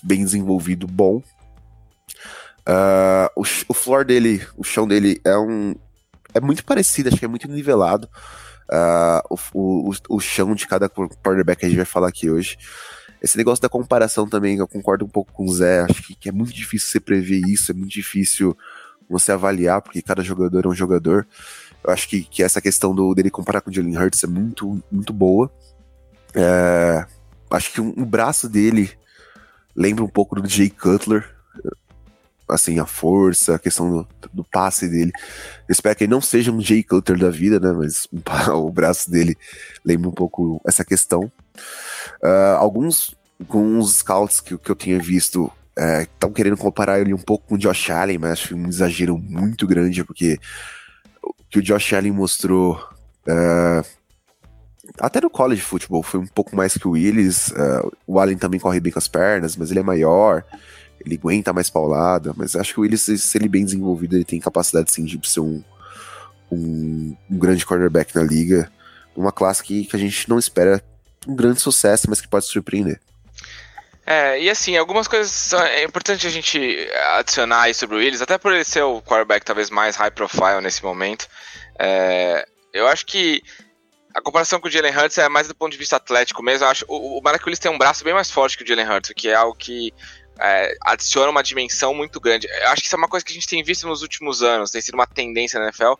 bem desenvolvido, bom. Uh, o, o floor dele, o chão dele é um. É muito parecido, acho que é muito nivelado. Uh, o, o, o chão de cada quarterback que a gente vai falar aqui hoje. Esse negócio da comparação também, eu concordo um pouco com o Zé, acho que, que é muito difícil você prever isso, é muito difícil você avaliar, porque cada jogador é um jogador. Eu acho que, que essa questão do, dele comparar com o Jalen Hurts é muito, muito boa. É, acho que um, o braço dele lembra um pouco do Jay Cutler. Assim, a força, a questão do, do passe dele. Eu espero que ele não seja um Jay Cutler da vida, né? Mas o braço dele lembra um pouco essa questão. Uh, alguns com scouts que, que eu tinha visto estão é, querendo comparar ele um pouco com o Josh Allen, mas acho um exagero muito grande, porque o que o Josh Allen mostrou uh, até no college futebol foi um pouco mais que o Willis. Uh, o Allen também corre bem com as pernas, mas ele é maior, ele aguenta mais paulada. Mas acho que o Willis, se ele bem desenvolvido, ele tem capacidade sim de ser um, um, um grande quarterback na liga. Uma classe que, que a gente não espera um grande sucesso, mas que pode surpreender. É, e assim, algumas coisas é importante a gente adicionar aí sobre o Willis, até por ele ser o quarterback talvez mais high profile nesse momento. É, eu acho que a comparação com o Jalen Hurts é mais do ponto de vista atlético mesmo. Eu acho o, o Mark Willis tem um braço bem mais forte que o Jalen Hurts, o que é algo que é, adiciona uma dimensão muito grande. Eu acho que isso é uma coisa que a gente tem visto nos últimos anos, tem sido uma tendência na NFL,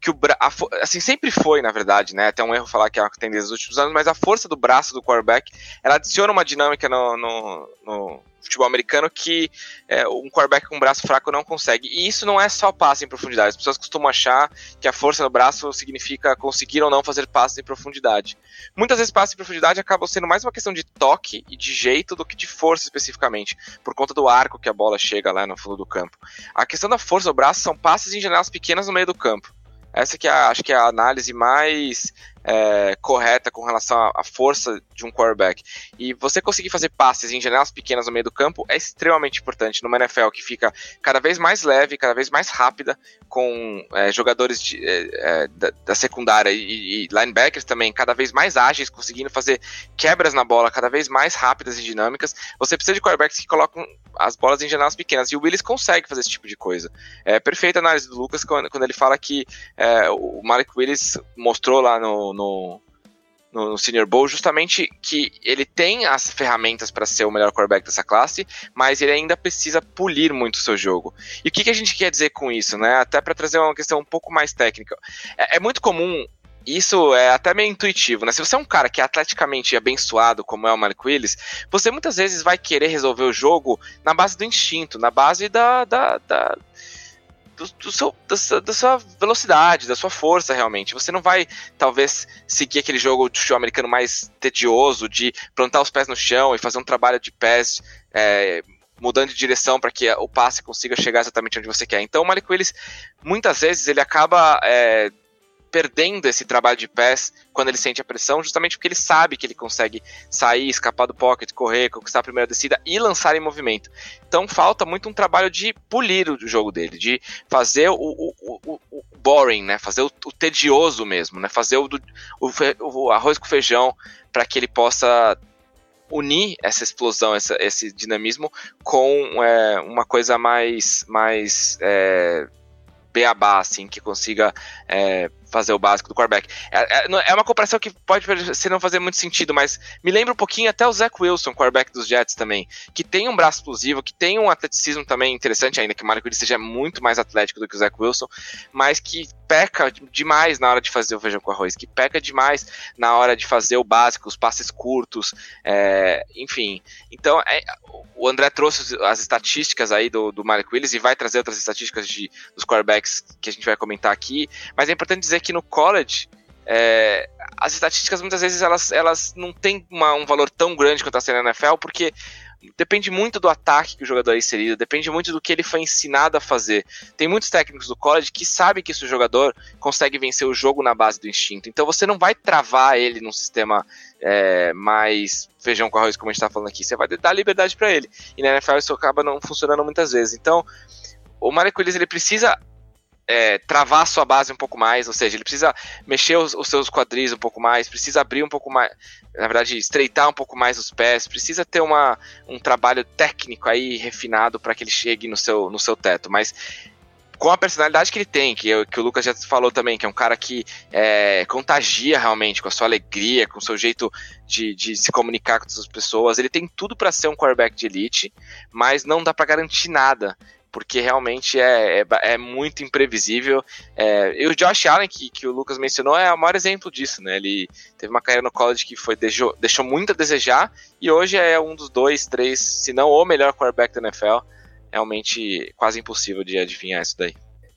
que o bra... assim sempre foi na verdade né até um erro falar que é uma tendência dos últimos anos mas a força do braço do quarterback ela adiciona uma dinâmica no, no, no futebol americano que é, um quarterback com braço fraco não consegue. E isso não é só passe em profundidade. As pessoas costumam achar que a força no braço significa conseguir ou não fazer passes em profundidade. Muitas vezes passes em profundidade acabam sendo mais uma questão de toque e de jeito do que de força especificamente por conta do arco que a bola chega lá no fundo do campo. A questão da força do braço são passes em janelas pequenas no meio do campo. Essa que é, acho que é a análise mais é, correta com relação à, força de um quarterback. E você conseguir fazer passes em janelas pequenas no meio do campo é extremamente importante numa NFL que fica cada vez mais leve, cada vez mais rápida, com é, jogadores de, é, é da, da, secundária e, e, linebackers também cada vez mais ágeis, conseguindo fazer quebras na bola cada vez mais rápidas e dinâmicas. Você precisa de quarterbacks que colocam as bolas em janelas pequenas. E o Willis consegue fazer esse tipo de coisa. É perfeita a análise do Lucas quando, quando ele fala que é, o Malik Willis mostrou lá no, no, no Senior Bowl justamente que ele tem as ferramentas para ser o melhor quarterback dessa classe, mas ele ainda precisa polir muito o seu jogo. E o que, que a gente quer dizer com isso, né? Até para trazer uma questão um pouco mais técnica. É, é muito comum isso é até meio intuitivo, né? Se você é um cara que é atleticamente abençoado, como é o Malik Willis, você muitas vezes vai querer resolver o jogo na base do instinto, na base da, da, da do, do seu, da, da, sua velocidade, da sua força, realmente. Você não vai, talvez, seguir aquele jogo de show americano mais tedioso, de plantar os pés no chão e fazer um trabalho de pés é, mudando de direção para que o passe consiga chegar exatamente onde você quer. Então, o Malik Willis, muitas vezes, ele acaba é, perdendo esse trabalho de pés quando ele sente a pressão, justamente porque ele sabe que ele consegue sair, escapar do pocket, correr, conquistar a primeira descida e lançar em movimento. Então falta muito um trabalho de polir o jogo dele, de fazer o, o, o, o boring, né? Fazer o, tedioso mesmo, né? Fazer o, o arroz com feijão para que ele possa unir essa explosão, essa, esse dinamismo com é, uma coisa mais, mais é, beabá, assim, que consiga é, fazer o básico do quarterback. É, é, é, uma comparação que pode ser não fazer muito sentido, mas me lembra um pouquinho até o Zach Wilson, quarterback dos Jets também, que tem um braço explosivo, que tem um atleticismo também interessante, ainda que o Marco seja muito mais atlético do que o Zach Wilson, mas que peca demais na hora de fazer o feijão com arroz, que peca demais na hora de fazer o básico, os passes curtos, é, enfim. Então, é, o André trouxe as estatísticas aí do, do Malik Willis e vai trazer outras estatísticas de, dos quarterbacks que a gente vai comentar aqui, mas é importante dizer que no college é, as estatísticas muitas vezes elas, elas não têm uma, um valor tão grande quanto a ser na NFL, porque depende muito do ataque que o jogador é inserido, depende muito do que ele foi ensinado a fazer. Tem muitos técnicos do college que sabem que esse jogador consegue vencer o jogo na base do instinto. Então você não vai travar ele num sistema é, mais feijão com arroz, como a gente está falando aqui. Você vai dar liberdade para ele. E na NFL isso acaba não funcionando muitas vezes. Então, o Marek Willis, ele precisa é, travar a sua base um pouco mais, ou seja, ele precisa mexer os, os, seus quadris um pouco mais, precisa abrir um pouco mais, na verdade, estreitar um pouco mais os pés, precisa ter uma, um trabalho técnico aí refinado para que ele chegue no seu, no seu teto, mas com a personalidade que ele tem, que, que o Lucas já falou também, que é um cara que é, contagia realmente com a sua alegria, com o seu jeito de, de se comunicar com as pessoas. Ele tem tudo para ser um quarterback de elite, mas não dá para garantir nada porque realmente é, é, é muito imprevisível. É, e o Josh Allen, que, que o Lucas mencionou, é o maior exemplo disso, né? Ele teve uma carreira no college que foi deixou, deixou muito a desejar e hoje é um dos dois, três, se não o melhor quarterback da NFL. Realmente quase impossível de adivinhar isso daí.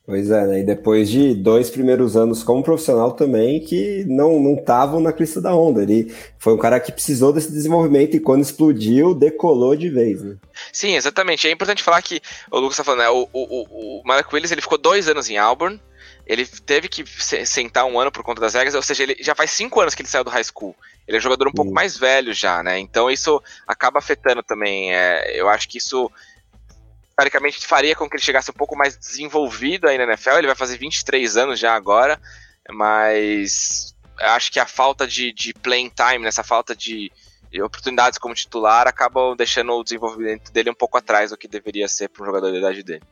Pois é, né? E depois de dois primeiros anos como profissional também, que não estavam na crista da onda. Ele foi um cara que precisou desse desenvolvimento e quando explodiu, decolou de vez, né? Sim, exatamente. É importante falar que o Lucas tá falando, né? O, o, o Mark Willis ele ficou dois anos em Auburn. Ele teve que sentar um ano por conta das regras, ou seja, ele já faz cinco anos que ele saiu do high school. Ele é um jogador um pouco mais velho já, né? Então isso acaba afetando também. É, eu acho que isso teoricamente faria com que ele chegasse um pouco mais desenvolvido aí na NFL. Ele vai fazer 23 anos já agora, mas acho que a falta de, de playing time, nessa falta de, de oportunidades como titular, acabam deixando o desenvolvimento dele um pouco atrás do que deveria ser para um jogador da idade dele.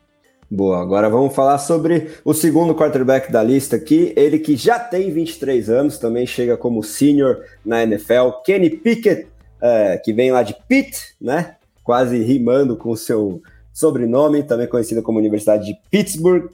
Boa, agora vamos falar sobre o segundo quarterback da lista aqui, ele que já tem 23 anos, também chega como senior na NFL, Kenny Pickett, é, que vem lá de Pitt, né? Quase rimando com o seu sobrenome, também conhecida como Universidade de Pittsburgh,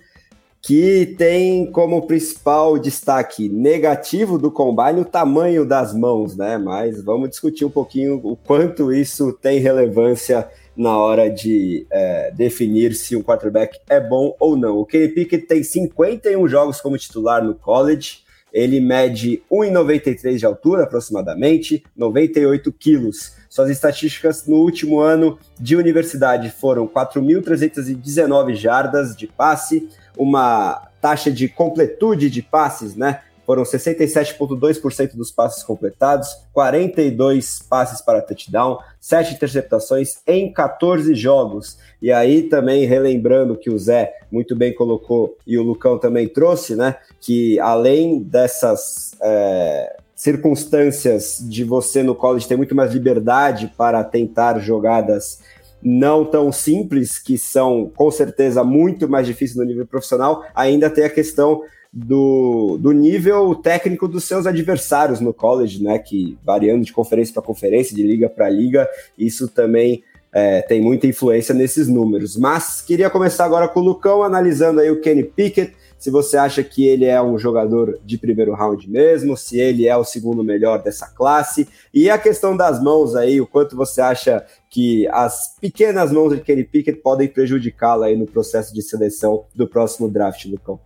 que tem como principal destaque negativo do combine o tamanho das mãos, né? Mas vamos discutir um pouquinho o quanto isso tem relevância na hora de é, definir se um quarterback é bom ou não. O Kenny Pickett tem 51 jogos como titular no college, ele mede 1,93 de altura aproximadamente, 98 quilos. Suas estatísticas no último ano de universidade foram 4.319 jardas de passe, uma taxa de completude de passes, né? foram 67,2% dos passes completados, 42 passes para touchdown, 7 interceptações em 14 jogos. E aí também relembrando que o Zé muito bem colocou e o Lucão também trouxe, né? Que além dessas. É circunstâncias de você no college ter muito mais liberdade para tentar jogadas não tão simples, que são com certeza muito mais difíceis no nível profissional, ainda tem a questão do, do nível técnico dos seus adversários no college, né? Que variando de conferência para conferência, de liga para liga, isso também é, tem muita influência nesses números. Mas queria começar agora com o Lucão, analisando aí o Kenny Pickett se você acha que ele é um jogador de primeiro round mesmo, se ele é o segundo melhor dessa classe, e a questão das mãos aí, o quanto você acha que as pequenas mãos de Kenny Pickett podem prejudicá-lo aí no processo de seleção do próximo draft, Lucão?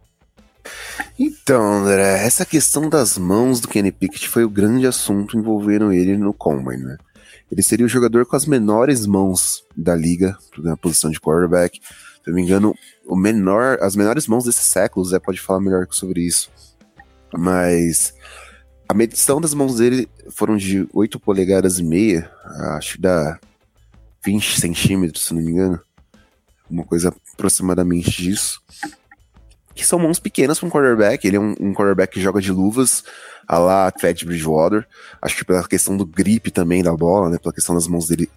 Então, André, essa questão das mãos do Kenny Pickett foi o grande assunto envolvendo ele no Combine, né? Ele seria o jogador com as menores mãos da liga na posição de quarterback. Não me engano, o menor, as menores mãos desse século, Zé pode falar melhor sobre isso. Mas a medição das mãos dele foram de 8 polegadas e meia, acho que dá 20 centímetros, se não me engano. Uma coisa aproximadamente disso. Que são mãos pequenas para um quarterback. Ele é um, um, quarterback que joga de luvas, a lá Ted Bridgewater. Acho que pela questão do grip também da bola, né? Pela questão das mãos dele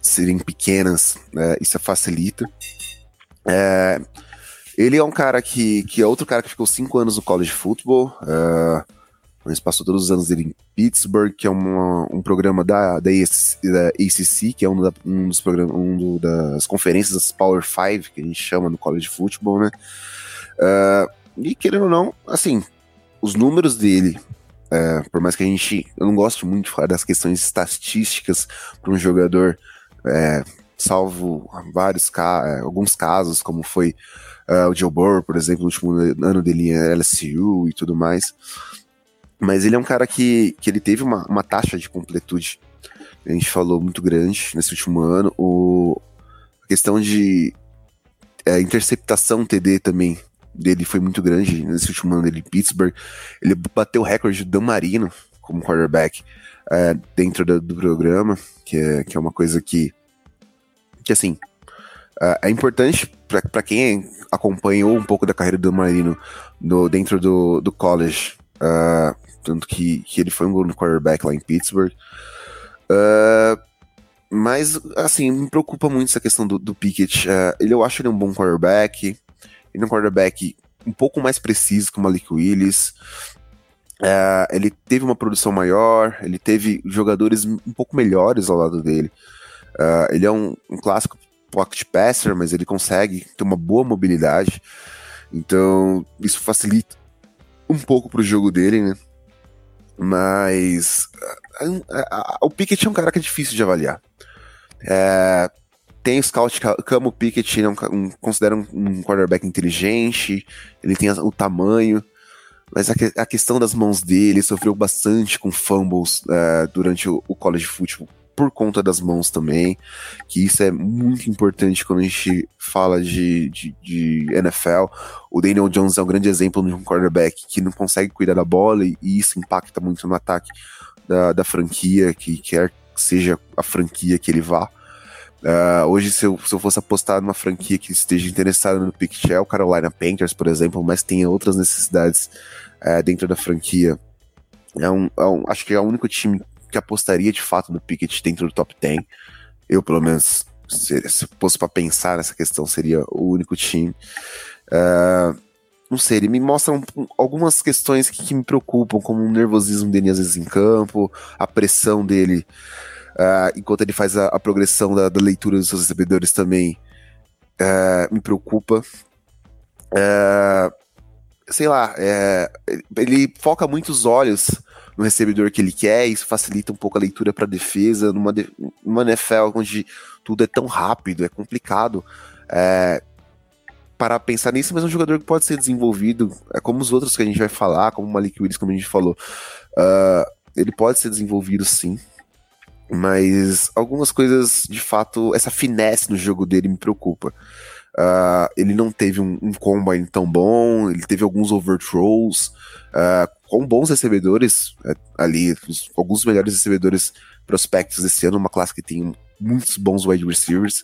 serem pequenas, né, isso facilita. É, ele é um cara que, que é outro cara que ficou cinco anos no college football. Uh, mas passou todos os anos dele em Pittsburgh, que é uma, um programa da, da, ACC, que é um, da, um dos programas, um do, das conferências das Power Five, que a gente chama no college football, né? Uh, e querendo ou não, assim, os números dele, uh, por mais que a gente. Eu não gosto muito de falar das questões estatísticas para um jogador. Uh, salvo vários ca alguns casos, como foi uh, o Joe Burrow, por exemplo, no último ano dele em LSU e tudo mais. Mas ele é um cara que, que ele teve uma, uma taxa de completude, a gente falou, muito grande nesse último ano. O, a questão de é, interceptação TD também dele foi muito grande nesse último ano dele em Pittsburgh. Ele bateu o recorde do Dan Marino como quarterback é, dentro do, do, programa, que é, que é uma coisa que que assim, uh, é importante para quem acompanhou um pouco da carreira do Marino no, dentro do, do college, uh, tanto que, que ele foi um bom quarterback lá em Pittsburgh. Uh, mas, assim, me preocupa muito essa questão do, do Pickett. ele, eu acho ele um bom quarterback. Ele é um quarterback um pouco mais preciso que o Malik Willis. ele teve uma produção maior, ele teve jogadores um pouco melhores ao lado dele. Uh, ele é um, um clássico pocket passer, mas ele consegue ter uma boa mobilidade. Então, isso facilita um pouco pro jogo dele, né? Mas uh, uh, o Pickett é um cara que é difícil de avaliar. É, tem o scout Camo Pickett, ele é um, um, considera um, um, quarterback inteligente, ele tem o tamanho, mas a, a, questão das mãos dele sofreu bastante com fumbles uh, durante o, o college football por conta das mãos também, que isso é muito importante quando a gente fala de, de, de, NFL. O Daniel Jones é um grande exemplo de um quarterback que não consegue cuidar da bola e, isso impacta muito no ataque da, da franquia, que quer que seja a franquia que ele vá. Uh, hoje, se eu, se eu fosse apostar numa franquia que esteja interessada no Pickett, o Carolina Panthers, por exemplo, mas tenha outras necessidades uh, dentro da franquia, é um, é um, acho que é o único time que apostaria de fato no Pickett dentro do top 10. Eu, pelo menos, se, se fosse para pensar nessa questão, seria o único time. Uh, não sei, ele me mostra um, algumas questões que, que, me preocupam, como o nervosismo dele às vezes em campo, a pressão dele uh, enquanto ele faz a, a progressão da, da, leitura dos seus recebedores também uh, me preocupa. sei lá, é, ele foca muito os olhos no recebedor que ele quer, isso facilita um pouco a leitura para defesa, numa, de, numa NFL onde tudo é tão rápido, é complicado. É, para pensar nisso, mas é um jogador que pode ser desenvolvido, é como os outros que a gente vai falar, como o Malik Willis, como a gente falou. Uh, ele pode ser desenvolvido sim, mas algumas coisas, de fato, essa finesse no jogo dele me preocupa. Uh, ele não teve um, um, combine tão bom, ele teve alguns overthrows, uh, com bons recebedores uh, ali, os, alguns melhores recebedores prospectos desse ano, uma classe que tem muitos bons wide receivers.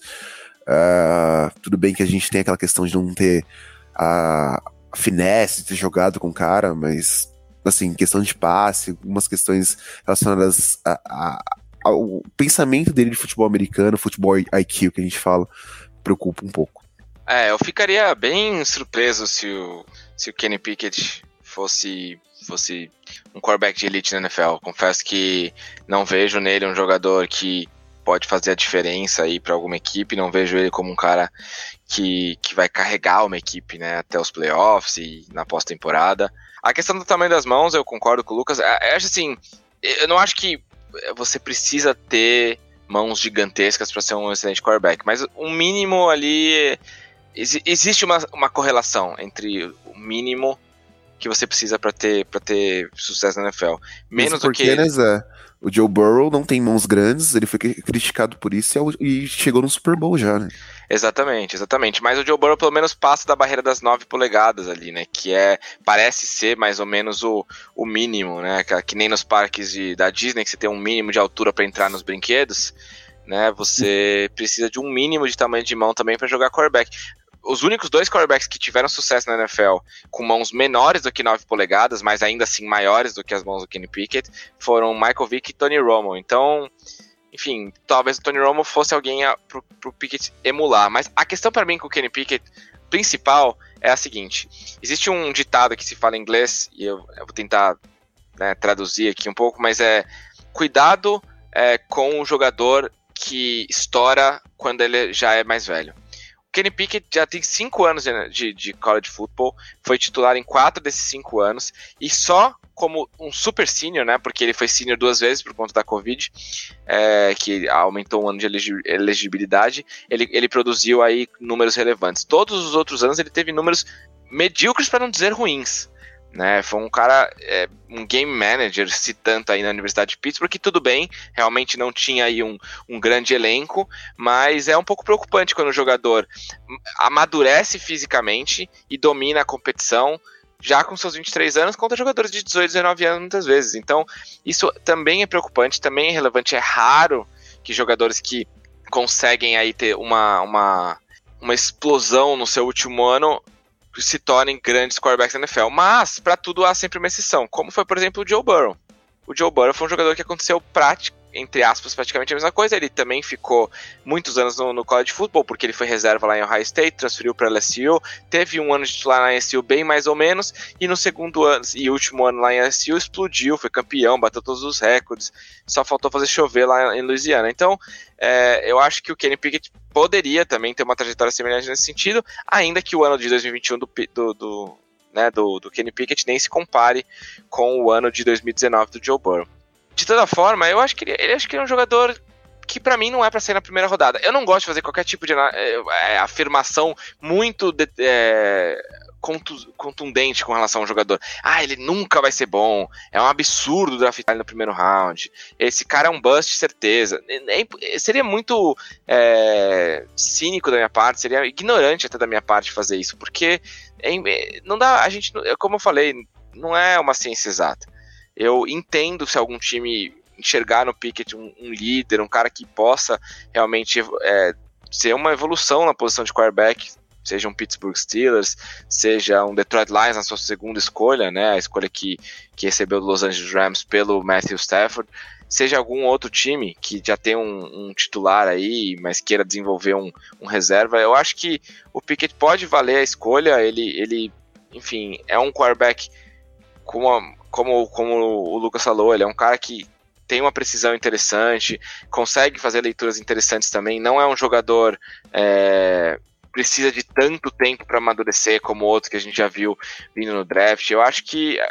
Uh, tudo bem que a gente tem aquela questão de não ter a, a finesse de ter jogado com o cara, mas assim, questão de passe, algumas questões relacionadas a, a, ao pensamento dele de futebol americano, futebol IQ que a gente fala, preocupa um pouco. É, eu ficaria bem surpreso se o, se o Kenny Pickett fosse fosse um quarterback de elite na NFL. Confesso que não vejo nele um jogador que pode fazer a diferença aí para alguma equipe. Não vejo ele como um cara que, que vai carregar uma equipe né, até os playoffs e na pós-temporada. A questão do tamanho das mãos, eu concordo com o Lucas. É, eu acho assim, eu não acho que você precisa ter mãos gigantescas para ser um excelente quarterback, mas o mínimo ali existe uma, uma correlação entre o mínimo que você precisa para ter ter sucesso na NFL. Menos do que né, Zé? O Joe Burrow não tem mãos grandes, ele foi criticado por isso e chegou no Super Bowl já, né? Exatamente, exatamente. Mas o Joe Burrow pelo menos passa da barreira das 9 polegadas ali, né? Que é parece ser mais ou menos o, o mínimo, né? Que, que nem nos parques de, da Disney que você tem um mínimo de altura para entrar nos brinquedos né? Você precisa de um mínimo de tamanho de mão também para jogar quarterback os únicos dois quarterbacks que tiveram sucesso na NFL com mãos menores do que 9 polegadas, mas ainda assim maiores do que as mãos do Kenny Pickett, foram Michael Vick e Tony Romo. Então, enfim, talvez o Tony Romo fosse alguém a, pro, pro Pickett emular. Mas a questão para mim com o Kenny Pickett principal é a seguinte: existe um ditado que se fala em inglês, e eu, eu vou tentar né, traduzir aqui um pouco, mas é cuidado é, com o jogador que estoura quando ele já é mais velho. Kenny Pickett já tem cinco anos de, de college football, foi titular em quatro desses cinco anos, e só como um super senior, né? Porque ele foi senior duas vezes por conta da Covid, é, que aumentou o ano de elegibilidade. Ele, ele produziu aí números relevantes. Todos os outros anos ele teve números medíocres, para não dizer ruins. Né, foi um cara, é, um game manager, se tanto aí na Universidade de Pittsburgh, que tudo bem, realmente não tinha aí um, um grande elenco, mas é um pouco preocupante quando o jogador amadurece fisicamente e domina a competição, já com seus 23 anos, contra jogadores de 18, 19 anos muitas vezes. Então, isso também é preocupante, também é relevante, é raro que jogadores que conseguem aí ter uma, uma, uma explosão no seu último ano se tornem grandes quarterbacks da NFL. Mas, para tudo há sempre uma exceção, como foi, por exemplo, o Joe Burrow. O Joe Burrow foi um jogador que aconteceu prático, entre aspas, praticamente a mesma coisa. Ele também ficou muitos anos no, no college football, porque ele foi reserva lá em Ohio State, transferiu para LSU, teve um ano de titular na LSU bem mais ou menos, e no segundo ano e último ano lá em LSU explodiu, foi campeão, bateu todos os recordes, só faltou fazer chover lá em Louisiana. Então, é, eu acho que o Kenny Pickett poderia também ter uma trajetória semelhante nesse sentido, ainda que o ano de 2021 do, do, do, né, do, do Kenny Pickett nem se compare com o ano de 2019 do Joe Burrow. De toda forma, eu acho que ele, ele acho que é um jogador que para mim não é para sair na primeira rodada. Eu não gosto de fazer qualquer tipo de é, afirmação muito de, é, contundente com relação ao jogador. Ah, ele nunca vai ser bom. É um absurdo draftar ele no primeiro round. Esse cara é um bust, certeza. É, é, seria muito é, cínico da minha parte, seria ignorante até da minha parte fazer isso, porque é, não dá. A gente, como eu falei, não é uma ciência exata. Eu entendo se algum time enxergar no Pickett um, um líder, um cara que possa realmente é, ser uma evolução na posição de quarterback, seja um Pittsburgh Steelers, seja um Detroit Lions na sua segunda escolha, né, a escolha que, que recebeu do Los Angeles Rams pelo Matthew Stafford, seja algum outro time que já tem um, um titular aí, mas queira desenvolver um, um, reserva, eu acho que o Pickett pode valer a escolha, ele, ele enfim, é um quarterback como, como, como o Lucas falou, ele é um cara que tem uma precisão interessante, consegue fazer leituras interessantes também, não é um jogador é, precisa de tanto tempo para amadurecer como outros que a gente já viu vindo no draft. Eu acho que é,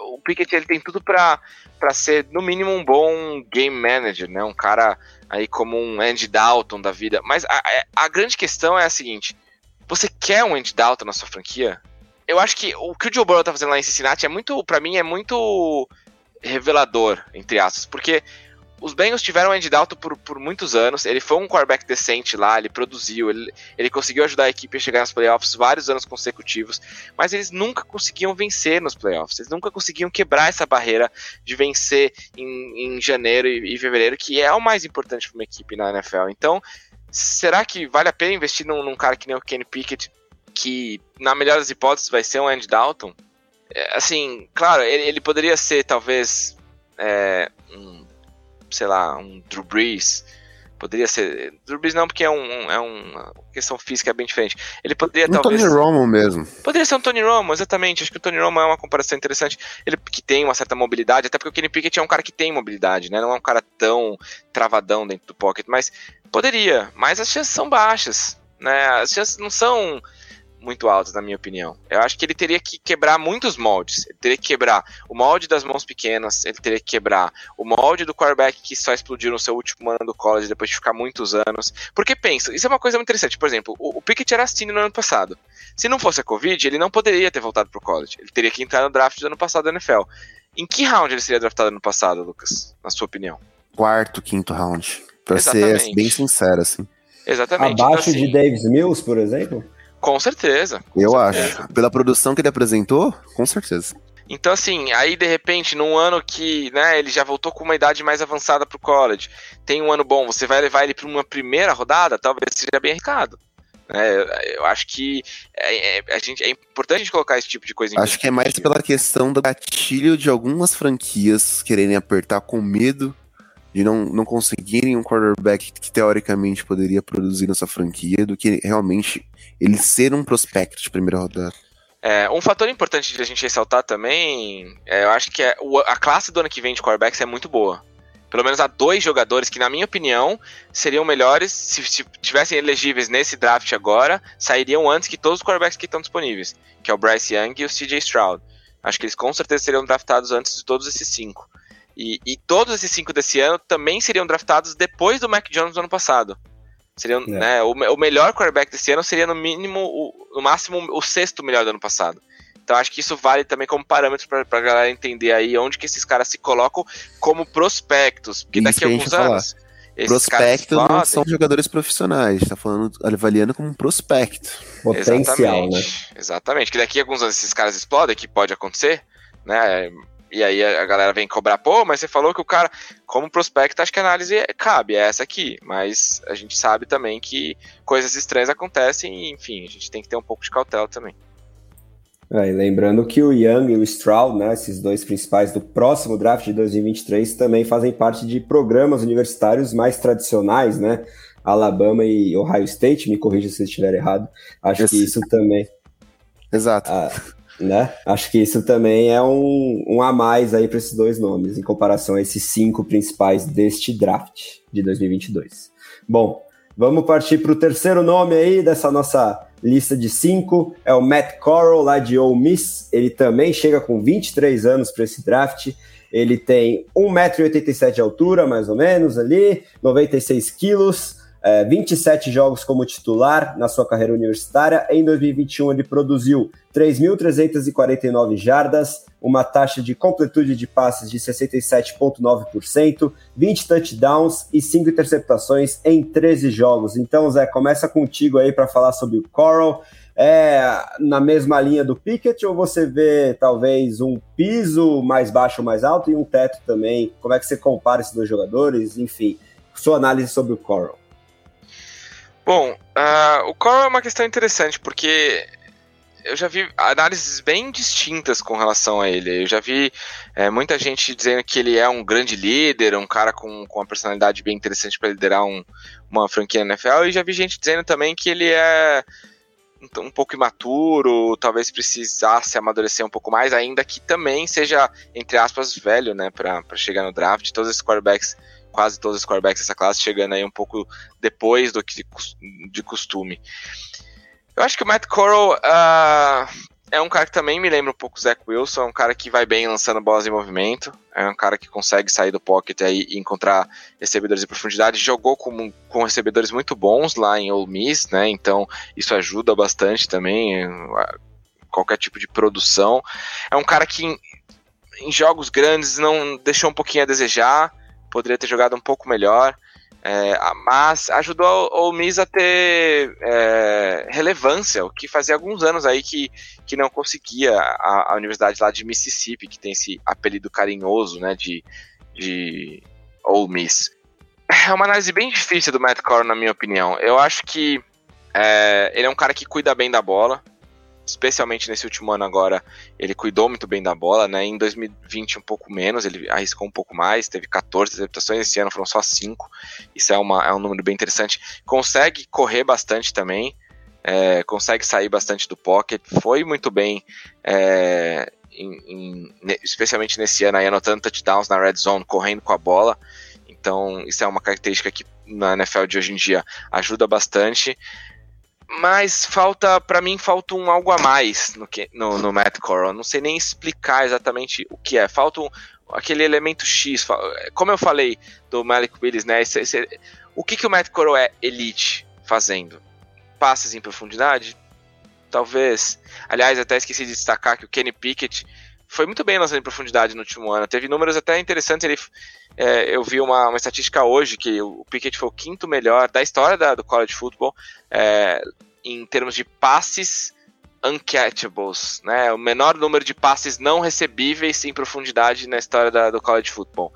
o Pickett ele tem tudo para ser no mínimo um bom game manager, né? Um cara aí como um Andy Dalton da vida. Mas a, a grande questão é a seguinte: você quer um Andy Dalton na sua franquia? Eu acho que o que o Joe Burrow tá fazendo lá em Cincinnati é muito, para mim, é muito revelador, entre aspas, porque os Bengals tiveram o Andy Dalton por, por muitos anos. Ele foi um quarterback decente lá, ele produziu, ele, ele conseguiu ajudar a equipe a chegar nos playoffs vários anos consecutivos, mas eles nunca conseguiam vencer nos playoffs. Eles nunca conseguiam quebrar essa barreira de vencer em, em janeiro e, e fevereiro, que é o mais importante para uma equipe na NFL. Então, será que vale a pena investir num, num cara que nem o Kenny Pickett, que na melhor das hipóteses vai ser um Andy Dalton? É, assim, claro, ele, ele poderia ser talvez é, um sei lá, um Drew Brees. Poderia ser. Drew Brees não, porque é, um, é uma questão física bem diferente. Ele poderia um talvez. Tony Romo mesmo. Poderia ser um Tony Romo, exatamente. Acho que o Tony Romo é uma comparação interessante. Ele que tem uma certa mobilidade, até porque o Kenny Pickett é um cara que tem mobilidade, né? Não é um cara tão travadão dentro do pocket, mas poderia. Mas as chances são baixas, né? As chances não são muito altas, na minha opinião. Eu acho que ele teria que quebrar muitos moldes. Ele teria que quebrar o molde das mãos pequenas, ele teria que quebrar o molde do quarterback que só explodiu no seu último ano do college depois de ficar muitos anos. Porque pensa, isso é uma coisa muito interessante. Por exemplo, o, o Pickett era assim no ano passado. Se não fosse a Covid, ele não poderia ter voltado pro college. Ele teria que entrar no draft do ano passado da NFL. Em que round ele seria draftado ano passado, Lucas? Na sua opinião? Quarto, quinto round. Pra Exatamente. ser bem sincero, assim. Exatamente. Abaixo então, assim, de Davis Mills, por exemplo? Com certeza. Com eu certeza. acho. Pela produção que ele apresentou, com certeza. Então, assim, aí de repente, num ano que né, ele já voltou com uma idade mais avançada pro college, tem um ano bom, você vai levar ele para uma primeira rodada, talvez seja bem arriscado. É, eu acho que é, é, a gente, é importante a gente colocar esse tipo de coisa em Acho que é mais pela questão do gatilho de algumas franquias quererem apertar com medo de não, não conseguirem um quarterback que teoricamente poderia produzir nessa franquia do que realmente ele ser um prospecto de primeira rodada. É, um fator importante de a gente ressaltar também, é, eu acho que é, a classe do ano que vem de quarterbacks é muito boa. Pelo menos há dois jogadores que, na minha opinião, seriam melhores se, se tivessem elegíveis nesse draft agora, sairiam antes que todos os quarterbacks que estão disponíveis, que é o Bryce Young e o CJ Stroud. Acho que eles com certeza seriam draftados antes de todos esses cinco. E, e, todos esses cinco desse ano também seriam draftados depois do Mac Jones do ano passado. Seriam, é. né, o, o, melhor quarterback desse ano seria no mínimo, o, no máximo, o sexto melhor do ano passado. Então acho que isso vale também como parâmetro para a galera entender aí onde que esses caras se colocam como prospectos. Porque daqui a alguns anos. Prospecto não são jogadores profissionais, tá falando, avaliando como um prospecto. Potencial, né? Exatamente. né? Exatamente. Que daqui a alguns anos esses caras explodem, que pode acontecer, né? E aí a galera vem cobrar, pô, mas você falou que o cara, como prospecto, acho que a análise cabe, é essa aqui. Mas a gente sabe também que coisas estranhas acontecem e, enfim, a gente tem que ter um pouco de cautela também. É, lembrando que o Young e o Stroud, né, esses dois principais do próximo draft de 2023, também fazem parte de programas universitários mais tradicionais, né? Alabama e Ohio State, me corrija se eu estiver errado. Acho Esse... que isso também. Exato. Ah, né? Acho que isso também é um, um a mais aí para esses dois nomes, em comparação a esses cinco principais deste draft de 2022. Bom, vamos partir para o terceiro nome aí dessa nossa lista de cinco, é o Matt Corral, lá de Ole Miss. Ele também chega com 23 anos para esse draft. Ele tem 1,87m de altura, mais ou menos, ali, 96 quilos é, 27 jogos como titular na sua carreira universitária. Em 2021, ele produziu 3.349 jardas, uma taxa de completude de passes de 67,9%, 20 touchdowns e 5 interceptações em 13 jogos. Então, Zé, começa contigo aí para falar sobre o Coral. É na mesma linha do Pickett ou você vê talvez um piso mais baixo ou mais alto e um teto também? Como é que você compara esses dois jogadores? Enfim, sua análise sobre o Coral. Bom, uh, o Core é uma questão interessante, porque eu já vi análises bem distintas com relação a ele. Eu já vi é, muita gente dizendo que ele é um grande líder, um cara com, com uma personalidade bem interessante para liderar um, uma franquia NFL, e já vi gente dizendo também que ele é um, um pouco imaturo, talvez precisasse amadurecer um pouco mais, ainda que também seja, entre aspas, velho, né, para chegar no draft. Todos esses quarterbacks quase todos os quarterbacks dessa classe chegando aí um pouco depois do que de costume. Eu acho que o Matt Corral uh, é um cara que também me lembra um pouco o Zach Wilson, é um cara que vai bem lançando bolas em movimento, é um cara que consegue sair do pocket aí e encontrar recebedores de profundidade, jogou com, com recebedores muito bons lá em Ole Miss, né, então isso ajuda bastante também, qualquer tipo de produção. É um cara que em, em jogos grandes não deixou um pouquinho a desejar, poderia ter jogado um pouco melhor. É, mas ajudou o Miss a ter é, relevância, o que fazia alguns anos aí que, que não conseguia a, a, Universidade lá de Mississippi, que tem esse apelido carinhoso, né, de, de Ole Miss. É uma análise bem difícil do Matt Corral, na minha opinião. Eu acho que é, ele é um cara que cuida bem da bola, especialmente nesse último ano agora, ele cuidou muito bem da bola, né? Em 2020 um pouco menos, ele arriscou um pouco mais, teve 14 interceptações, esse ano foram só 5. Isso é, uma, é um número bem interessante. Consegue correr bastante também, é, consegue sair bastante do pocket, foi muito bem, é, em, em, especialmente nesse ano aí, anotando touchdowns na red zone, correndo com a bola. Então, isso é uma característica que na NFL de hoje em dia ajuda bastante mas falta, para mim, falta um algo a mais no, que, no, no Matt Corral. Não sei nem explicar exatamente o que é. Falta um, aquele elemento X. Como eu falei do Malik Willis, né? Esse, esse, o que, que o Matt Corral é elite fazendo? Passes em profundidade? Talvez. Aliás, até esqueci de destacar que o Kenny Pickett foi muito bem lançando em profundidade no último ano. Teve números até interessantes. Ele, é, eu vi uma, uma, estatística hoje que o Pickett foi o quinto melhor da história da, do college football é, em termos de passes uncatchables, né? O menor número de passes não recebíveis em profundidade na história da, do college football.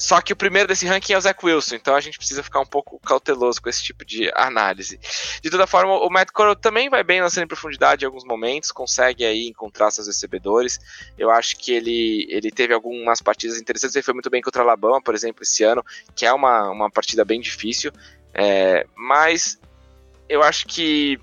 Só que o primeiro desse ranking é o Zach Wilson, então a gente precisa ficar um pouco cauteloso com esse tipo de análise. De toda forma, o Matt Corral também vai bem lançando em profundidade em alguns momentos, consegue aí encontrar seus recebedores. Eu acho que ele, ele teve algumas partidas interessantes, ele foi muito bem contra o Alabama, por exemplo, esse ano, que é uma, uma partida bem difícil, é, mas eu acho que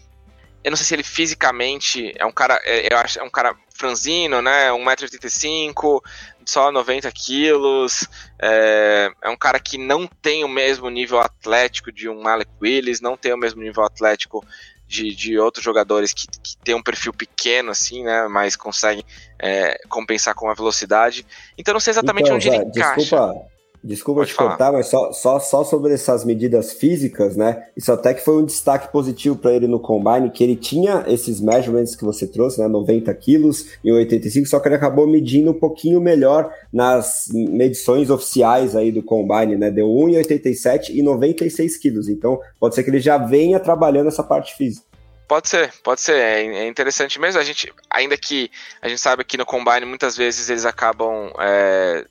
eu não sei se ele fisicamente é um cara, é, eu acho, é um cara franzino, né? 1,85m, só 90 quilos. É, é, um cara que não tem o mesmo nível atlético de um Alec Willis, não tem o mesmo nível atlético de, de outros jogadores que, que tem um perfil pequeno, assim, né? Mas conseguem é, compensar com a velocidade. Então não sei exatamente então, onde ele encaixa. Desculpa Desculpa Pode te falar. cortar, mas só, só, só sobre essas medidas físicas, né? Isso até que foi um destaque positivo para ele no Combine, que ele tinha esses measurements que você trouxe, né? 90 quilos e 85, só que ele acabou medindo um pouquinho melhor nas medições oficiais aí do Combine, né? Deu 1,87 e 96 quilos. Então, pode ser que ele já venha trabalhando essa parte física. Pode ser, pode ser. É, é interessante mesmo. A gente, ainda que a gente sabe que no Combine muitas vezes eles acabam. É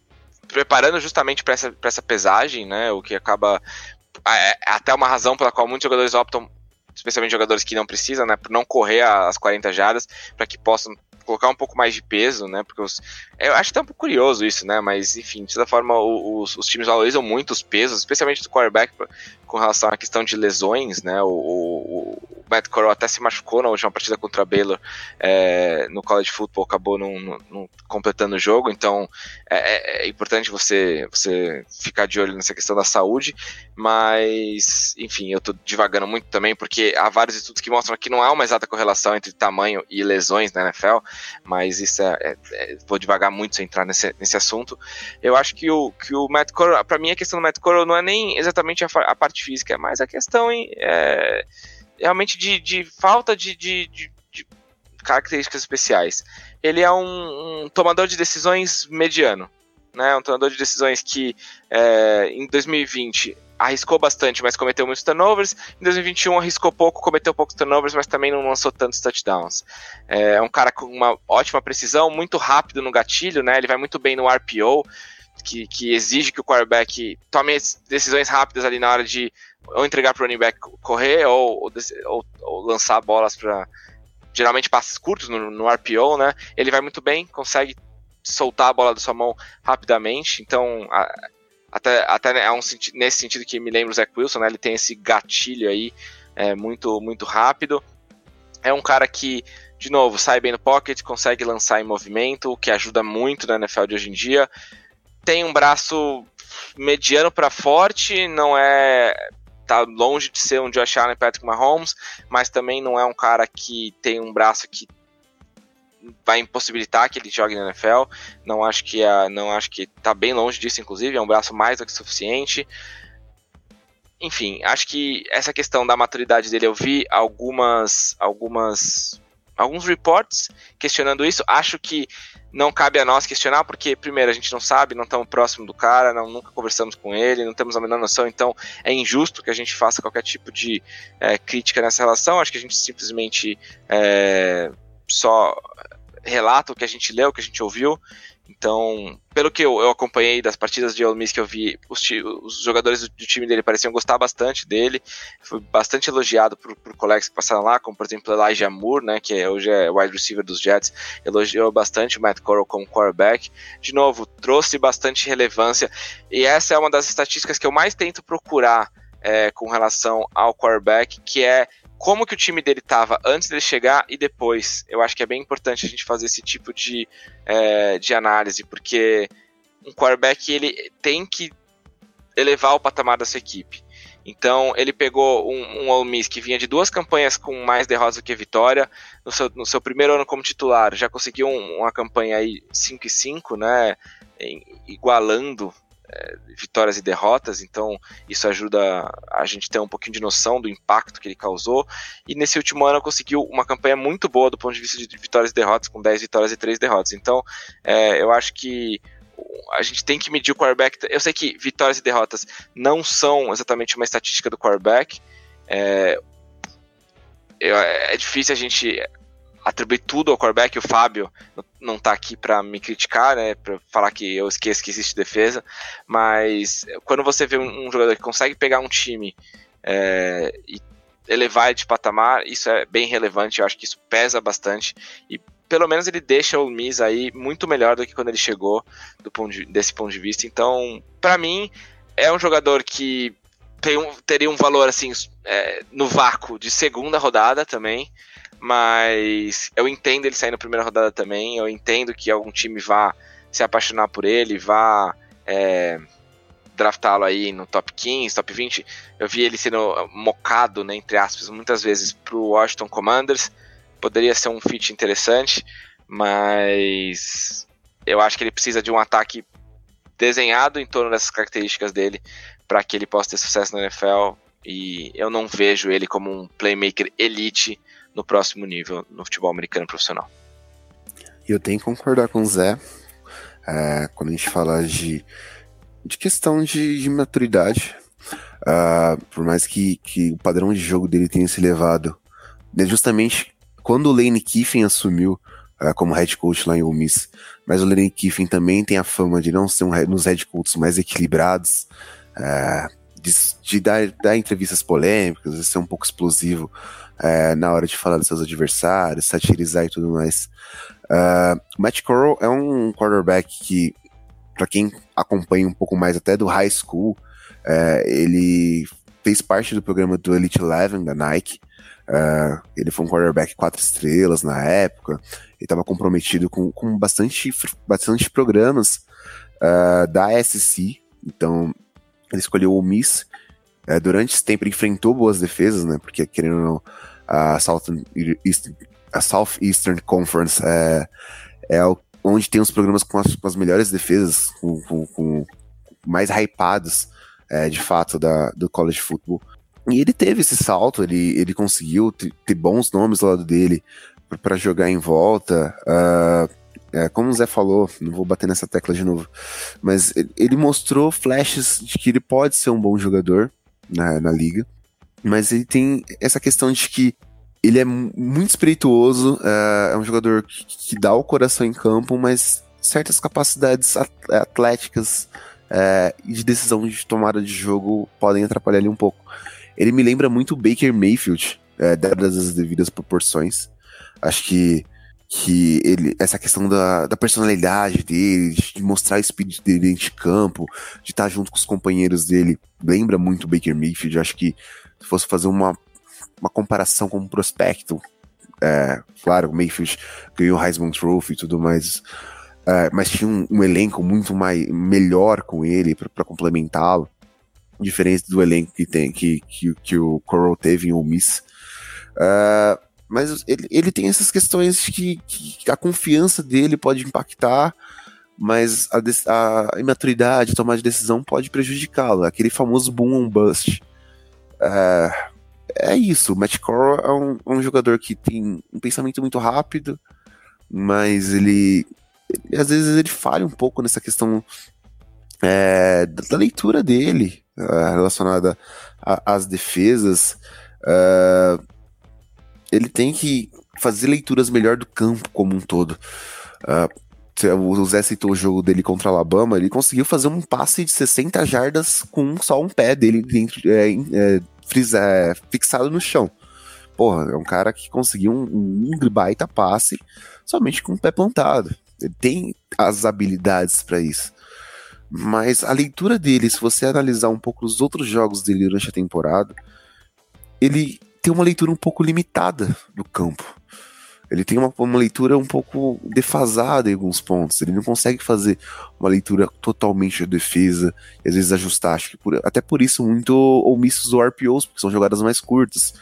preparando justamente para essa, essa pesagem, né? O que acaba. É, até uma razão pela qual muitos jogadores optam, especialmente jogadores que não precisam, né? Por não correr as 40 jardas, para que possam colocar um pouco mais de peso, né? Porque os, eu acho até um pouco curioso isso, né? Mas enfim, de toda forma, os, os times valorizam muito os pesos, especialmente do quarterback com relação à questão de lesões, né? O, o Matt Corral até se machucou na última partida contra Baylor é, no college football, acabou não, completando o jogo, então é, é, é, importante você, você ficar de olho nessa questão da saúde, mas enfim, eu tô divagando muito também, porque há vários estudos que mostram que não há uma exata correlação entre tamanho e lesões na NFL, mas isso é, é, é vou devagar muito sem entrar nesse, nesse assunto. Eu acho que o, que o Matt Corral, para mim a questão do Matt Corral não é nem exatamente a, a parte física, é mais a questão em, é, realmente de, de falta de, de, de, características especiais. Ele é um, um, tomador de decisões mediano, né? Um tomador de decisões que é, em 2020 arriscou bastante, mas cometeu muitos turnovers. Em 2021 arriscou pouco, cometeu poucos turnovers, mas também não lançou tantos touchdowns. É um cara com uma ótima precisão, muito rápido no gatilho, né? Ele vai muito bem no RPO. Que, que exige que o quarterback tome decisões rápidas ali na hora de ou entregar para o running back correr ou, ou, ou lançar bolas para geralmente passes curtos no, no, RPO, né? Ele vai muito bem, consegue soltar a bola da sua mão rapidamente, então a, até, até é um, nesse sentido que me lembra o Zach Wilson, né? Ele tem esse gatilho aí é, muito, muito rápido. É um cara que, de novo, sai bem no pocket, consegue lançar em movimento, o que ajuda muito na NFL de hoje em dia. Tem um braço mediano para forte, não é tá longe de ser um Josh Allen Patrick Mahomes, mas também não é um cara que tem um braço que vai impossibilitar que ele jogue na NFL. Não acho que é, não acho que tá bem longe disso, inclusive, é um braço mais do que suficiente. Enfim, acho que essa questão da maturidade dele, eu vi algumas algumas alguns reports questionando isso. Acho que não cabe a nós questionar, porque, primeiro, a gente não sabe, não estamos próximo do cara, não, nunca conversamos com ele, não temos a menor noção, então é injusto que a gente faça qualquer tipo de é, crítica nessa relação. Acho que a gente simplesmente é, só relata o que a gente leu, o que a gente ouviu. Então, pelo que eu, eu, acompanhei das partidas de Ole Miss que eu vi, os, os jogadores do, do, time dele pareciam gostar bastante dele. Foi bastante elogiado por, por colegas que passaram lá, como por exemplo Elijah Moore, né, que é, hoje é wide receiver dos Jets, elogiou bastante o Matt Corral como quarterback. De novo, trouxe bastante relevância. E essa é uma das estatísticas que eu mais tento procurar é, com relação ao quarterback, que é como que o time dele estava antes dele chegar e depois. Eu acho que é bem importante a gente fazer esse tipo de, é, de análise, porque um quarterback ele tem que elevar o patamar da sua equipe. Então ele pegou um, um Ole Miss que vinha de duas campanhas com mais derrotas do que vitória. No seu, no seu primeiro ano como titular, já conseguiu um, uma campanha aí 5 e 5, né? Igualando vitórias e derrotas, então isso ajuda a gente ter um pouquinho de noção do impacto que ele causou. E nesse último ano conseguiu uma campanha muito boa do ponto de vista de vitórias e derrotas, com 10 vitórias e 3 derrotas. Então é, eu acho que a gente tem que medir o quarterback. Eu sei que vitórias e derrotas não são exatamente uma estatística do quarterback. É, é difícil a gente atribuir tudo ao quarterback. O Fábio não tá aqui para me criticar, né, para falar que eu esqueço que existe defesa, mas quando você vê um, jogador que consegue pegar um time é, e elevar de patamar, isso é bem relevante, eu acho que isso pesa bastante e pelo menos ele deixa o Miz aí muito melhor do que quando ele chegou do ponto de, desse ponto de vista. Então, para mim, é um jogador que um, teria um valor assim é, no vácuo de segunda rodada também mas eu entendo ele sair na primeira rodada também. Eu entendo que algum time vá se apaixonar por ele, vá é, draftá-lo aí no top 15, top 20. Eu vi ele sendo mocado, né, entre aspas, muitas vezes para o Washington Commanders. Poderia ser um fit interessante, mas eu acho que ele precisa de um ataque desenhado em torno dessas características dele para que ele possa ter sucesso na NFL. E eu não vejo ele como um playmaker elite no próximo nível no futebol americano profissional. Eu tenho que concordar com o Zé é, quando a gente fala de, de questão de, de maturidade. Uh, por mais que, que o padrão de jogo dele tenha se elevado, né, justamente quando o Lane Kiffin assumiu uh, como head coach lá em Ole Miss, mas o Lane Kiffin também tem a fama de não ser um nos head coaches mais equilibrados, uh, de, de dar, dar, entrevistas polêmicas, de ser um pouco explosivo é, na hora de falar dos seus adversários, satirizar e tudo mais. Uh, Matt Corral é um quarterback que, para quem acompanha um pouco mais até do high school, é, ele fez parte do programa do Elite Eleven da Nike. Uh, ele foi um quarterback quatro estrelas na época. Ele estava comprometido com, com bastante, bastante programas uh, da SC. Então, ele escolheu o Miss. Uh, durante esse tempo, enfrentou boas defesas, né? Porque, querendo ou não, a Southern, a Southeastern Conference é, é onde tem os programas com as, com as melhores defesas, com, com, com mais hypados, é, de fato, da, do college football. E ele teve esse salto, ele, ele conseguiu ter, bons nomes ao lado dele para jogar em volta. Uh, é, como o Zé falou, não vou bater nessa tecla de novo, mas ele mostrou flashes de que ele pode ser um bom jogador na, na liga. Mas ele tem essa questão de que ele é muito espirituoso, é, é um jogador que, que, dá o coração em campo, mas certas capacidades atléticas é, e de decisão de tomada de jogo podem atrapalhar ele um pouco. Ele me lembra muito o Baker Mayfield, é, dadas as devidas proporções. Acho que, que ele, essa questão da, da personalidade dele, de mostrar o espírito dele dentro de campo, de estar junto com os companheiros dele, lembra muito o Baker Mayfield. Acho que se fosse fazer uma, uma comparação com um prospecto, é, claro, o Mayfield ganhou o Heisman Trophy e tudo mais, é, mas tinha um, um, elenco muito mais, melhor com ele para complementá-lo, diferente do elenco que tem que, que, que o Coral teve em Ole Miss. É, mas ele, ele tem essas questões que, que a confiança dele pode impactar, mas a, a imaturidade, tomar de decisão pode prejudicá-lo. Aquele famoso boom and bust. É, é isso. O Matt Corral é um, um, jogador que tem um pensamento muito rápido, mas ele, ele às vezes ele falha um pouco nessa questão é, da, leitura dele uh, relacionada às defesas. Uh, ele tem que fazer leituras melhor do campo como um todo. Uh, o Zé citou o jogo dele contra a Alabama, ele conseguiu fazer um passe de 60 jardas com só um pé dele dentro, é, é, frisa, é, fixado no chão. Porra, é um cara que conseguiu um, um baita passe somente com o pé plantado. Ele tem as habilidades para isso. Mas a leitura dele, se você analisar um pouco os outros jogos dele durante a temporada, ele tem uma leitura um pouco limitada do campo. Ele tem uma, uma, leitura um pouco defasada em alguns pontos. Ele não consegue fazer uma leitura totalmente de defesa e às vezes ajustar. Acho que por, até por isso, muito omissos do RPOs, porque são jogadas mais curtas.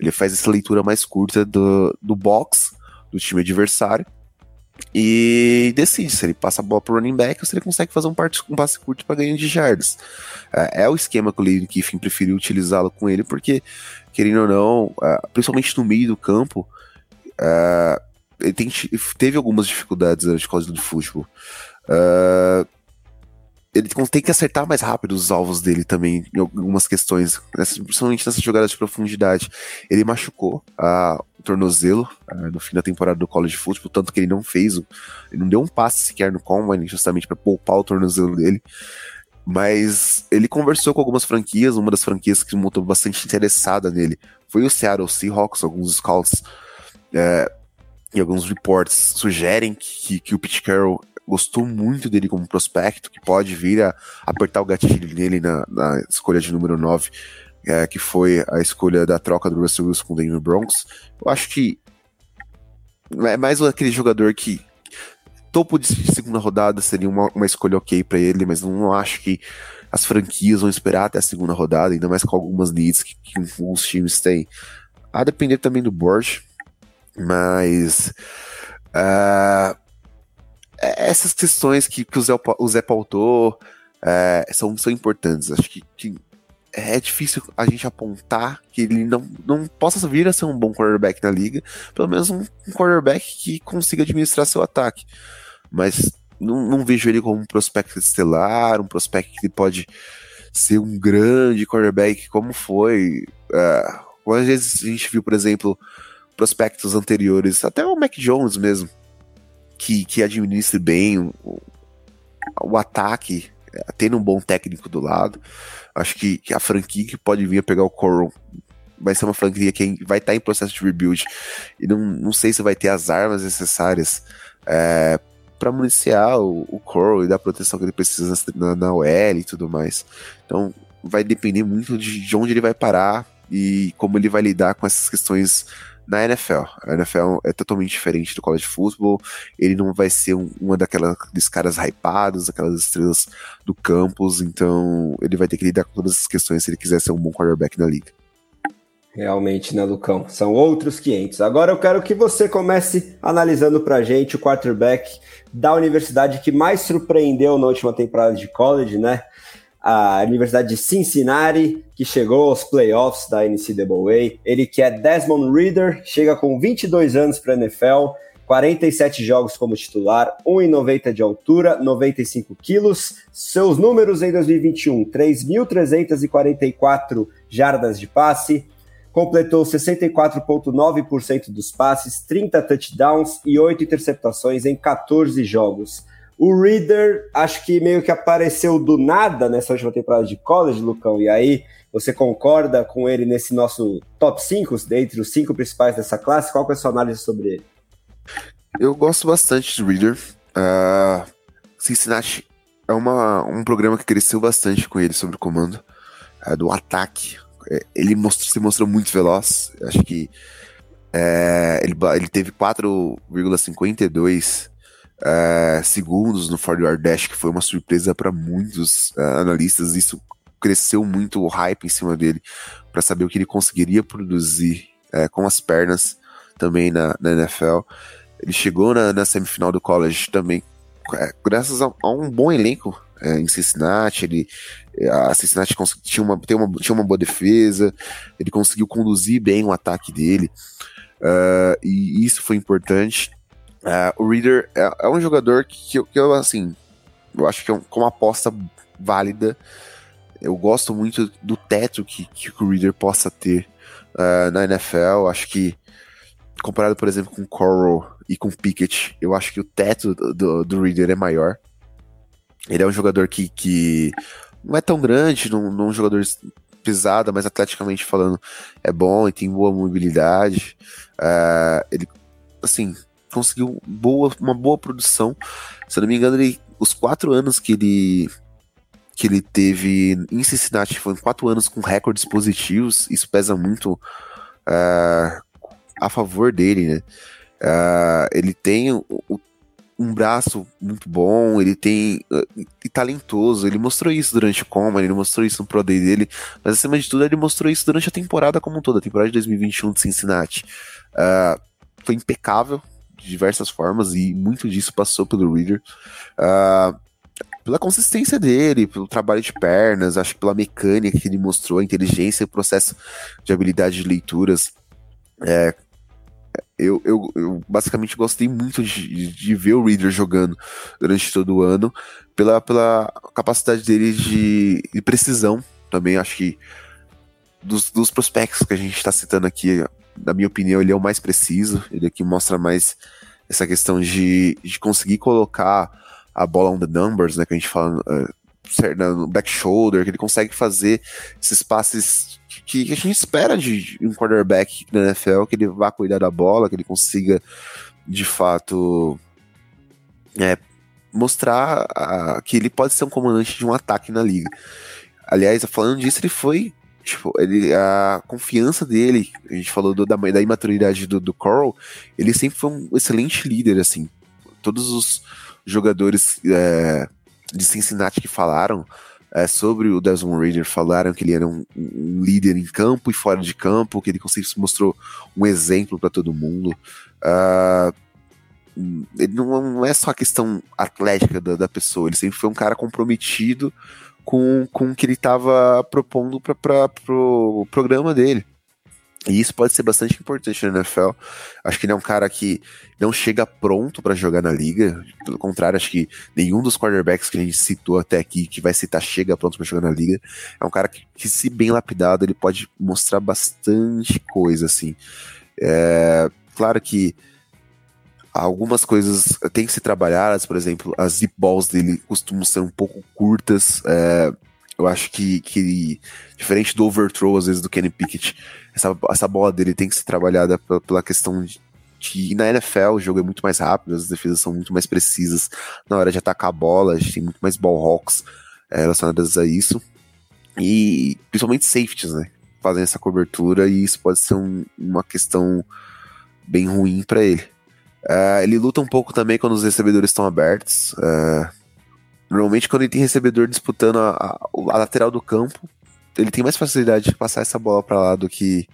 Ele faz essa leitura mais curta do, do box do time adversário e decide se ele passa a bola pro running back ou se ele consegue fazer um, um passe curto para ganhar de jardas. É, é, o esquema que o Lane Kiffin preferiu utilizá-lo com ele, porque, querendo ou não, é, principalmente no meio do campo, é, ele tem, teve algumas dificuldades na escola de futebol. Uh, ele tem que acertar mais rápido os alvos dele também, em algumas questões, principalmente nessas jogadas de profundidade. Ele machucou a, o tornozelo no fim da temporada do college football, tanto que ele não fez, ele não deu um passe sequer no combine, justamente para poupar o tornozelo dele. Mas ele conversou com algumas franquias, uma das franquias que montou bastante interessada nele foi o Seattle Seahawks, alguns scouts é, e alguns reports sugerem que, que o Pete Carroll gostou muito dele como prospecto, que pode vir a apertar o gatilho nele na, na escolha de número 9, é, que foi a escolha da troca do Russell Wilson com o Denver Broncos. Eu acho que é mais aquele jogador que topo de segunda rodada seria uma, uma escolha ok para ele, mas não acho que as franquias vão esperar até a segunda rodada, ainda mais com algumas needs que, que alguns times têm. A depender também do board, mas uh, essas questões que, que o, Zé, o Zé pautou é, são, são importantes. Acho que, que, é difícil a gente apontar que ele não, não possa vir a ser um bom quarterback na liga, pelo menos um, um quarterback que consiga administrar seu ataque. Mas não, não, vejo ele como um prospecto estelar, um prospecto que pode ser um grande quarterback, como foi. Uh, às vezes a gente viu, por exemplo, prospectos anteriores, até o Mac Jones mesmo, que, que administre bem o, o ataque, tendo um bom técnico do lado. Acho que, que a franquia que pode vir a pegar o Coral vai ser uma franquia que vai estar em processo de rebuild. E não, não sei se vai ter as armas necessárias é, para municiar o, o Coral e dar a proteção que ele precisa na, na OL e tudo mais. Então vai depender muito de, de onde ele vai parar e como ele vai lidar com essas questões na NFL. A NFL é totalmente diferente do college football. Ele não vai ser um, uma daquelas caras hypados, aquelas estrelas do campus. Então ele vai ter que lidar com todas essas questões se ele quiser ser um bom quarterback na liga. Realmente, né, Lucão? São outros 500. Agora eu quero que você comece analisando pra gente o quarterback da universidade que mais surpreendeu na última temporada de college, né? A Universidade de Cincinnati, que chegou aos playoffs da NCAA. Ele que é Desmond Reader, chega com 22 anos para a NFL, 47 jogos como titular, 1,90 de altura, 95 quilos. Seus números em 2021, 3.344 jardas de passe, completou 64,9% dos passes, 30 touchdowns e 8 interceptações em 14 jogos. O Reader, acho que meio que apareceu do nada nessa última temporada de college, Lucão, e aí você concorda com ele nesse nosso top 5, dentre os cinco principais dessa classe? Qual é a sua análise sobre ele? Eu gosto bastante do Reader. Uh, Cincinnati é uma, um programa que cresceu bastante com ele sobre o comando uh, do ataque. É, ele mostrou, se mostrou muito veloz. Acho que é, ele, ele teve 4,52 uh, segundos no 40 Yard Dash, que foi uma surpresa para muitos uh, analistas. Isso cresceu muito o hype em cima dele para saber o que ele conseguiria produzir uh, com as pernas também na, na NFL. Ele chegou na, na, semifinal do college também, graças a, a um bom elenco em Cincinnati. Ele A Cincinnati tinha uma, tinha, uma, tinha uma boa defesa, ele conseguiu conduzir bem o ataque dele, uh, e isso foi importante. Uh, o Reader é, é, um jogador que, eu, que eu, assim, eu acho que é um, uma aposta válida. Eu gosto muito do teto que, que o Reader possa ter uh, na NFL. Acho que, comparado, por exemplo, com Coral e com Pickett, eu acho que o teto do, do, do Reader é maior. Ele é um jogador que, que não é tão grande, não, não é um jogador pesado, mas atleticamente falando é bom e tem boa mobilidade. Uh, ele, assim, conseguiu boa, uma boa produção. Se eu não me engano, ele, os quatro anos que ele que ele teve em Cincinnati foram quatro anos com recordes positivos. Isso pesa muito uh, a favor dele, né? Uh, ele tem o, o um braço muito bom, ele tem. Uh, e talentoso. Ele mostrou isso durante o Common, ele mostrou isso no Pro Day dele, mas acima de tudo, ele mostrou isso durante a temporada como um todo, a temporada de 2021 de Cincinnati. Uh, foi impecável de diversas formas e muito disso passou pelo Reader. Uh, pela consistência dele, pelo trabalho de pernas, acho que pela mecânica que ele mostrou, a inteligência e o processo de habilidade de leituras. É, eu, eu, eu, basicamente gostei muito de, de, ver o Reader jogando durante todo o ano, pela, pela capacidade dele de, de precisão também. Acho que dos, dos prospectos que a gente está citando aqui, na minha opinião, ele é o mais preciso. Ele aqui mostra mais essa questão de, de conseguir colocar a bola on the numbers, né? Que a gente fala uh, no back shoulder, que ele consegue fazer esses passes que, que a gente espera de um quarterback na NFL, que ele vá cuidar da bola, que ele consiga de fato é, mostrar a, que ele pode ser um comandante de um ataque na liga. Aliás, falando disso, ele foi. Tipo, ele, a confiança dele, a gente falou do, da, da imaturidade do, do Coral, ele sempre foi um excelente líder, assim. Todos os jogadores é, de Cincinnati que falaram é, sobre o Desmond Raider falaram que ele era um, um, líder em campo e fora de campo, que ele conseguiu se mostrou um exemplo para todo mundo. Uh, ele não, é só a questão atlética da, da, pessoa, ele sempre foi um cara comprometido com, com o que ele estava propondo para o pro programa dele. E isso pode ser bastante importante na NFL. Acho que ele é um cara que não chega pronto para jogar na liga. Pelo contrário, acho que nenhum dos quarterbacks que a gente citou até aqui, que vai citar, chega pronto para jogar na liga. É um cara que, que, se bem lapidado, ele pode mostrar bastante coisa, assim. É, claro que algumas coisas têm que ser trabalhadas, por exemplo, as zip balls dele costumam ser um pouco curtas. É, eu acho que, que diferente do overthrow, às vezes, do Kenny Pickett, essa, essa bola dele tem que ser trabalhada pela, pela questão de na NFL o jogo é muito mais rápido, as defesas são muito mais precisas na hora de atacar a bola, a gente tem muito mais ball hawks é, relacionadas a isso. E principalmente safeties, né? Fazem essa cobertura e isso pode ser um, uma questão bem ruim para ele. Uh, ele luta um pouco também quando os recebedores estão abertos. Uh, normalmente, quando ele tem recebedor disputando a, a, lateral do campo, ele tem mais facilidade de passar essa bola para lá do que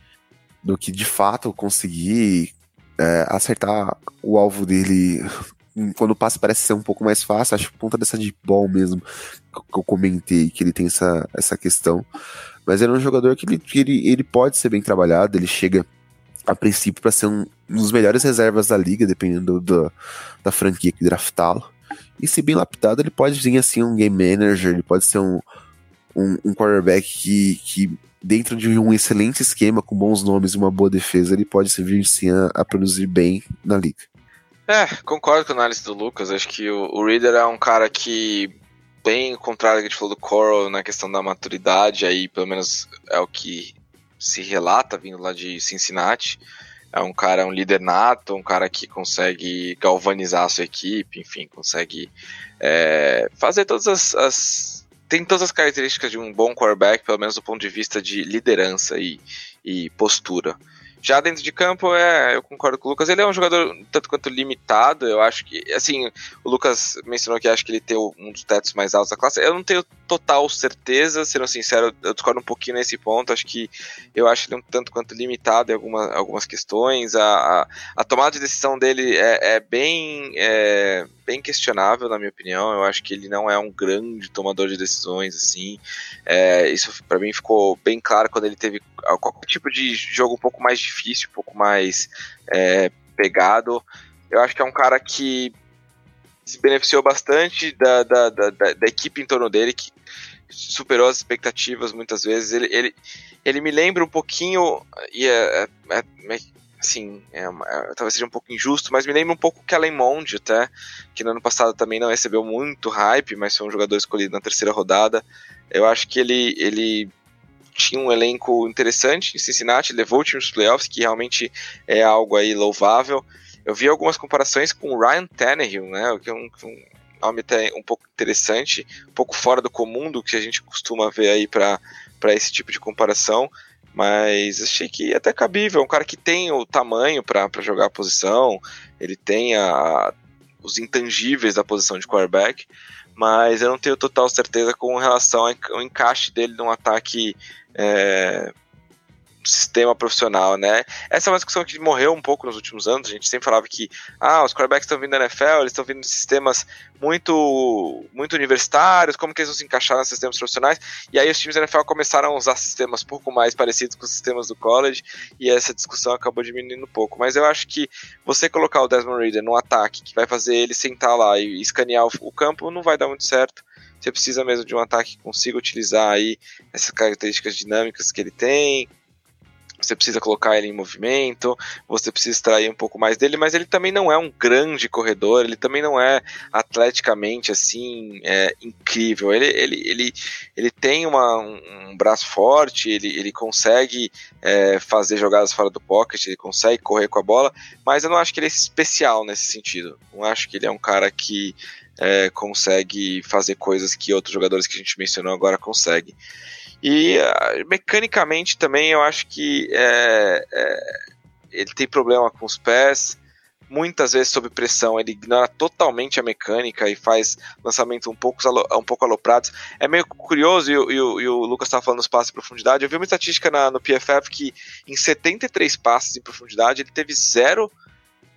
do que de fato conseguir é, acertar o alvo dele quando o passe parece ser um pouco mais fácil, acho que ponta dessa de ball mesmo que eu comentei, que ele tem essa, essa questão. Mas ele é um jogador que, ele, que ele, ele pode ser bem trabalhado, ele chega a princípio para ser um, um, dos melhores reservas da liga, dependendo do, da franquia que draftá-lo. E se bem lapidado, ele pode vir assim um game manager, ele pode ser um, um, um quarterback que, que, dentro de um excelente esquema, com bons nomes e uma boa defesa, ele pode servir sim a, a produzir bem na liga. É, concordo com a análise do Lucas. Acho que o, o Reader é um cara que, bem contrário ao que a gente falou do Coral na questão da maturidade, aí pelo menos é o que se relata vindo lá de Cincinnati. É um cara, um líder nato, um cara que consegue galvanizar a sua equipe, enfim, consegue é, fazer todas as, as tem todas as características de um bom quarterback, pelo menos do ponto de vista de liderança e, e postura. Já dentro de campo, é, eu concordo com o Lucas. Ele é um jogador tanto quanto limitado. Eu acho que, assim, o Lucas mencionou que acho que ele tem um dos tetos mais altos da classe. Eu não tenho total certeza, sendo sincero, eu discordo um pouquinho nesse ponto. Acho que eu acho ele um tanto quanto limitado em alguma, algumas questões. A, a, a, tomada de decisão dele é, é bem, é, bem questionável, na minha opinião. Eu acho que ele não é um grande tomador de decisões, assim. É, isso para mim ficou bem claro quando ele teve qualquer tipo de jogo um pouco mais difícil, um pouco mais é, pegado. Eu acho que é um cara que se beneficiou bastante da, da, da, da, equipe em torno dele, que superou as expectativas muitas vezes. Ele, ele, ele me lembra um pouquinho, e é, é, é, assim, é, é, talvez seja um pouco injusto, mas me lembra um pouco Kellen Mond até, que no ano passado também não recebeu muito hype, mas foi um jogador escolhido na terceira rodada. Eu acho que ele, ele tinha um elenco interessante em Cincinnati, levou o time aos playoffs, que realmente é algo aí louvável. Eu vi algumas comparações com o Ryan Tannehill, né, o que é um, um nome até um pouco interessante, um pouco fora do comum do que a gente costuma ver aí para esse tipo de comparação, mas achei que até cabível, é um cara que tem o tamanho para jogar a posição, ele tem a, os intangíveis da posição de quarterback, mas eu não tenho total certeza com relação ao encaixe dele num ataque é, sistema profissional, né? Essa é uma discussão que morreu um pouco nos últimos anos. A gente sempre falava que ah, os quarterbacks estão vindo da NFL, eles estão vindo de sistemas muito muito universitários, como que eles vão se encaixar nos sistemas profissionais? E aí os times da NFL começaram a usar sistemas pouco mais parecidos com os sistemas do college, e essa discussão acabou diminuindo um pouco. Mas eu acho que você colocar o Desmond Reader num ataque que vai fazer ele sentar lá e escanear o campo não vai dar muito certo. Você precisa mesmo de um ataque que consiga utilizar aí essas características dinâmicas que ele tem, você precisa colocar ele em movimento, você precisa extrair um pouco mais dele, mas ele também não é um grande corredor, ele também não é atleticamente assim é, incrível. Ele, ele, ele, ele tem uma, um, braço forte, ele, ele consegue é, fazer jogadas fora do pocket, ele consegue correr com a bola, mas eu não acho que ele é especial nesse sentido. Não acho que ele é um cara que é, consegue fazer coisas que outros jogadores que a gente mencionou agora conseguem. E uh, mecanicamente também eu acho que é, é, ele tem problema com os pés. Muitas vezes, sob pressão, ele ignora totalmente a mecânica e faz lançamentos um pouco, um pouco aloprados. É meio curioso, e, e, e o Lucas estava falando dos passes em profundidade. Eu vi uma estatística na, no PFF que em 73 passes em profundidade ele teve zero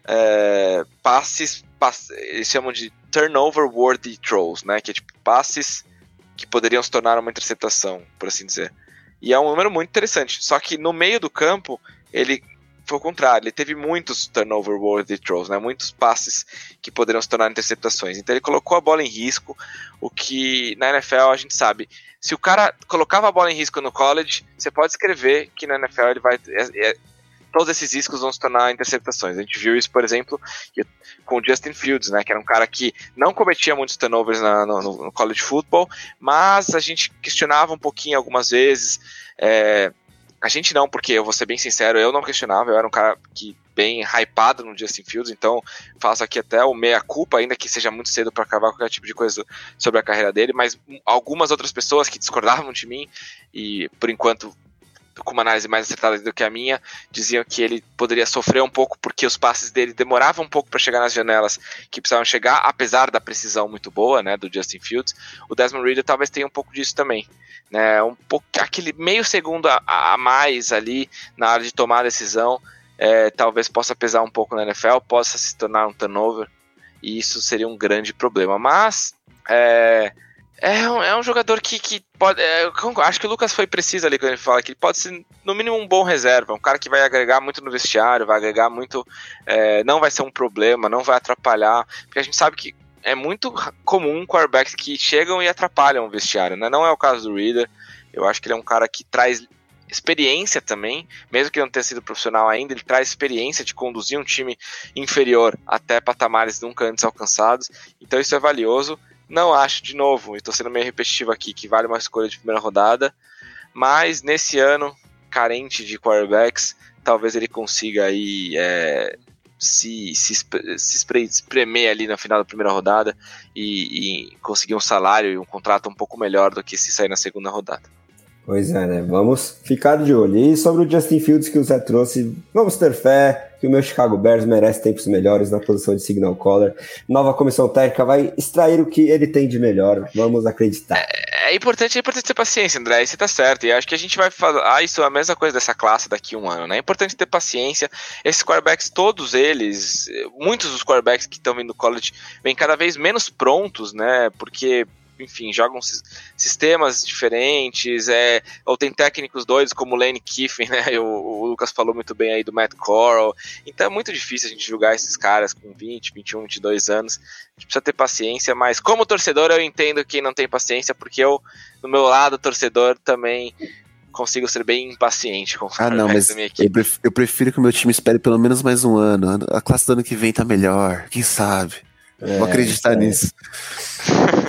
é, passes, passes, eles chamam de turnover worthy throws, né? Que é tipo passes que poderiam se tornar uma interceptação, por assim dizer. E é um número muito interessante. Só que no meio do campo, ele foi o contrário, ele teve muitos turnover worthy throws, né? Muitos passes que poderiam se tornar interceptações. Então ele colocou a bola em risco, o que na NFL a gente sabe. Se o cara colocava a bola em risco no college, você pode escrever que na NFL ele vai é, é, todos esses riscos vão se tornar interceptações. A gente viu isso, por exemplo, com o Justin Fields, né, que era um cara que não cometia muitos turnovers na, no, no, college football, mas a gente questionava um pouquinho algumas vezes. É, a gente não, porque eu vou ser bem sincero, eu não questionava, eu era um cara que bem hypado no Justin Fields, então faço aqui até o meia-culpa, ainda que seja muito cedo para acabar qualquer tipo de coisa sobre a carreira dele, mas algumas outras pessoas que discordavam de mim e por enquanto com uma análise mais acertada do que a minha, diziam que ele poderia sofrer um pouco porque os passes dele demoravam um pouco para chegar nas janelas que precisavam chegar, apesar da precisão muito boa, né, do Justin Fields. O Desmond Reader talvez tenha um pouco disso também, né, um pouco aquele meio segundo a, a mais ali na hora de tomar a decisão, é, talvez possa pesar um pouco na NFL, possa se tornar um turnover e isso seria um grande problema. Mas é, é um, é um jogador que, que pode. É, acho que o Lucas foi preciso ali quando ele fala que ele pode ser, no mínimo, um bom reserva. Um cara que vai agregar muito no vestiário, vai agregar muito. É, não vai ser um problema, não vai atrapalhar. Porque a gente sabe que é muito comum quarterbacks que chegam e atrapalham o vestiário, né? Não é o caso do Reader. Eu acho que ele é um cara que traz experiência também, mesmo que não tenha sido profissional ainda, ele traz experiência de conduzir um time inferior até patamares nunca antes alcançados. Então isso é valioso. Não acho, de novo, estou sendo meio repetitivo aqui, que vale uma escolha de primeira rodada, mas nesse ano, carente de quarterbacks, talvez ele consiga aí é, se, se, se espremer ali na final da primeira rodada e, e, conseguir um salário e um contrato um pouco melhor do que se sair na segunda rodada. Pois é, né? Vamos ficar de olho. E sobre o Justin Fields que o Zé trouxe, vamos ter fé que o meu Chicago Bears merece tempos melhores na posição de signal caller. Nova comissão técnica vai extrair o que ele tem de melhor. Vamos acreditar. É, é importante, é importante ter paciência, André. Você tá certo. E acho que a gente vai falar ah, isso é a mesma coisa dessa classe daqui a um ano, né? É importante ter paciência. Esses quarterbacks, todos eles, muitos dos quarterbacks que estão vindo do college, vêm cada vez menos prontos, né? Porque enfim, jogam sistemas diferentes, é, ou tem técnicos doidos como o Lane Kiffin, né? O, o, Lucas falou muito bem aí do Matt Corral. Então é muito difícil a gente julgar esses caras com 20, 21, 22 anos. A gente precisa ter paciência, mas como torcedor eu entendo quem não tem paciência, porque eu, do meu lado, torcedor, também consigo ser bem impaciente com ah, não, mas eu prefiro, eu prefiro que o meu time espere pelo menos mais um ano. A classe do ano que vem tá melhor, quem sabe? É, Vou acreditar é. nisso.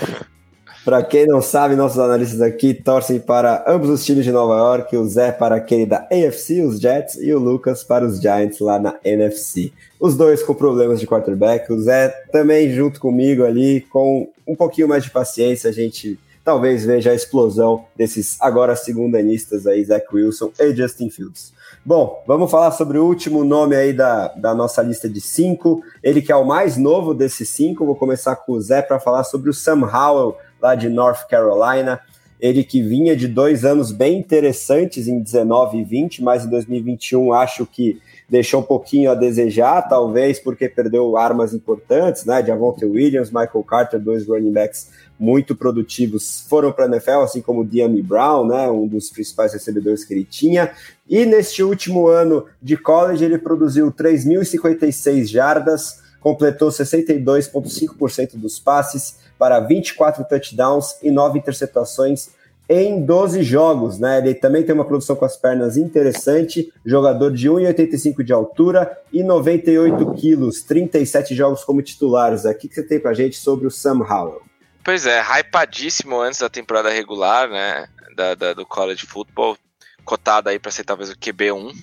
Para quem não sabe, nossos analistas aqui torcem para ambos os times de Nova York, o Zé para aquele da AFC, os Jets, e o Lucas para os Giants lá na NFC. Os dois com problemas de quarterback, o Zé também junto comigo ali, com um pouquinho mais de paciência, a gente talvez veja a explosão desses agora segundanistas aí, Zach Wilson e Justin Fields. Bom, vamos falar sobre o último nome aí da, da nossa lista de cinco. Ele que é o mais novo desses cinco. Vou começar com o Zé para falar sobre o Sam Howell, lá de North Carolina. Ele que vinha de dois anos bem interessantes em 19 e 20, mas em 2021 acho que deixou um pouquinho a desejar, talvez porque perdeu armas importantes, né? Javonte Williams, Michael Carter, dois running backs muito produtivos, foram para a NFL, assim como o Diami Brown, né? Um dos principais recebedores que ele tinha. E neste último ano de college, ele produziu 3.056 jardas, completou 62,5% dos passes para 24 touchdowns e 9 interceptações em 12 jogos, né? Ele também tem uma produção com as pernas interessante, jogador de 1,85 de altura e 98 quilos, 37 jogos como titulares. O que você tem pra gente sobre o Sam Howell? Pois é, hypadíssimo antes da temporada regular, né? Da, da do college football, cotado aí para ser talvez o QB1,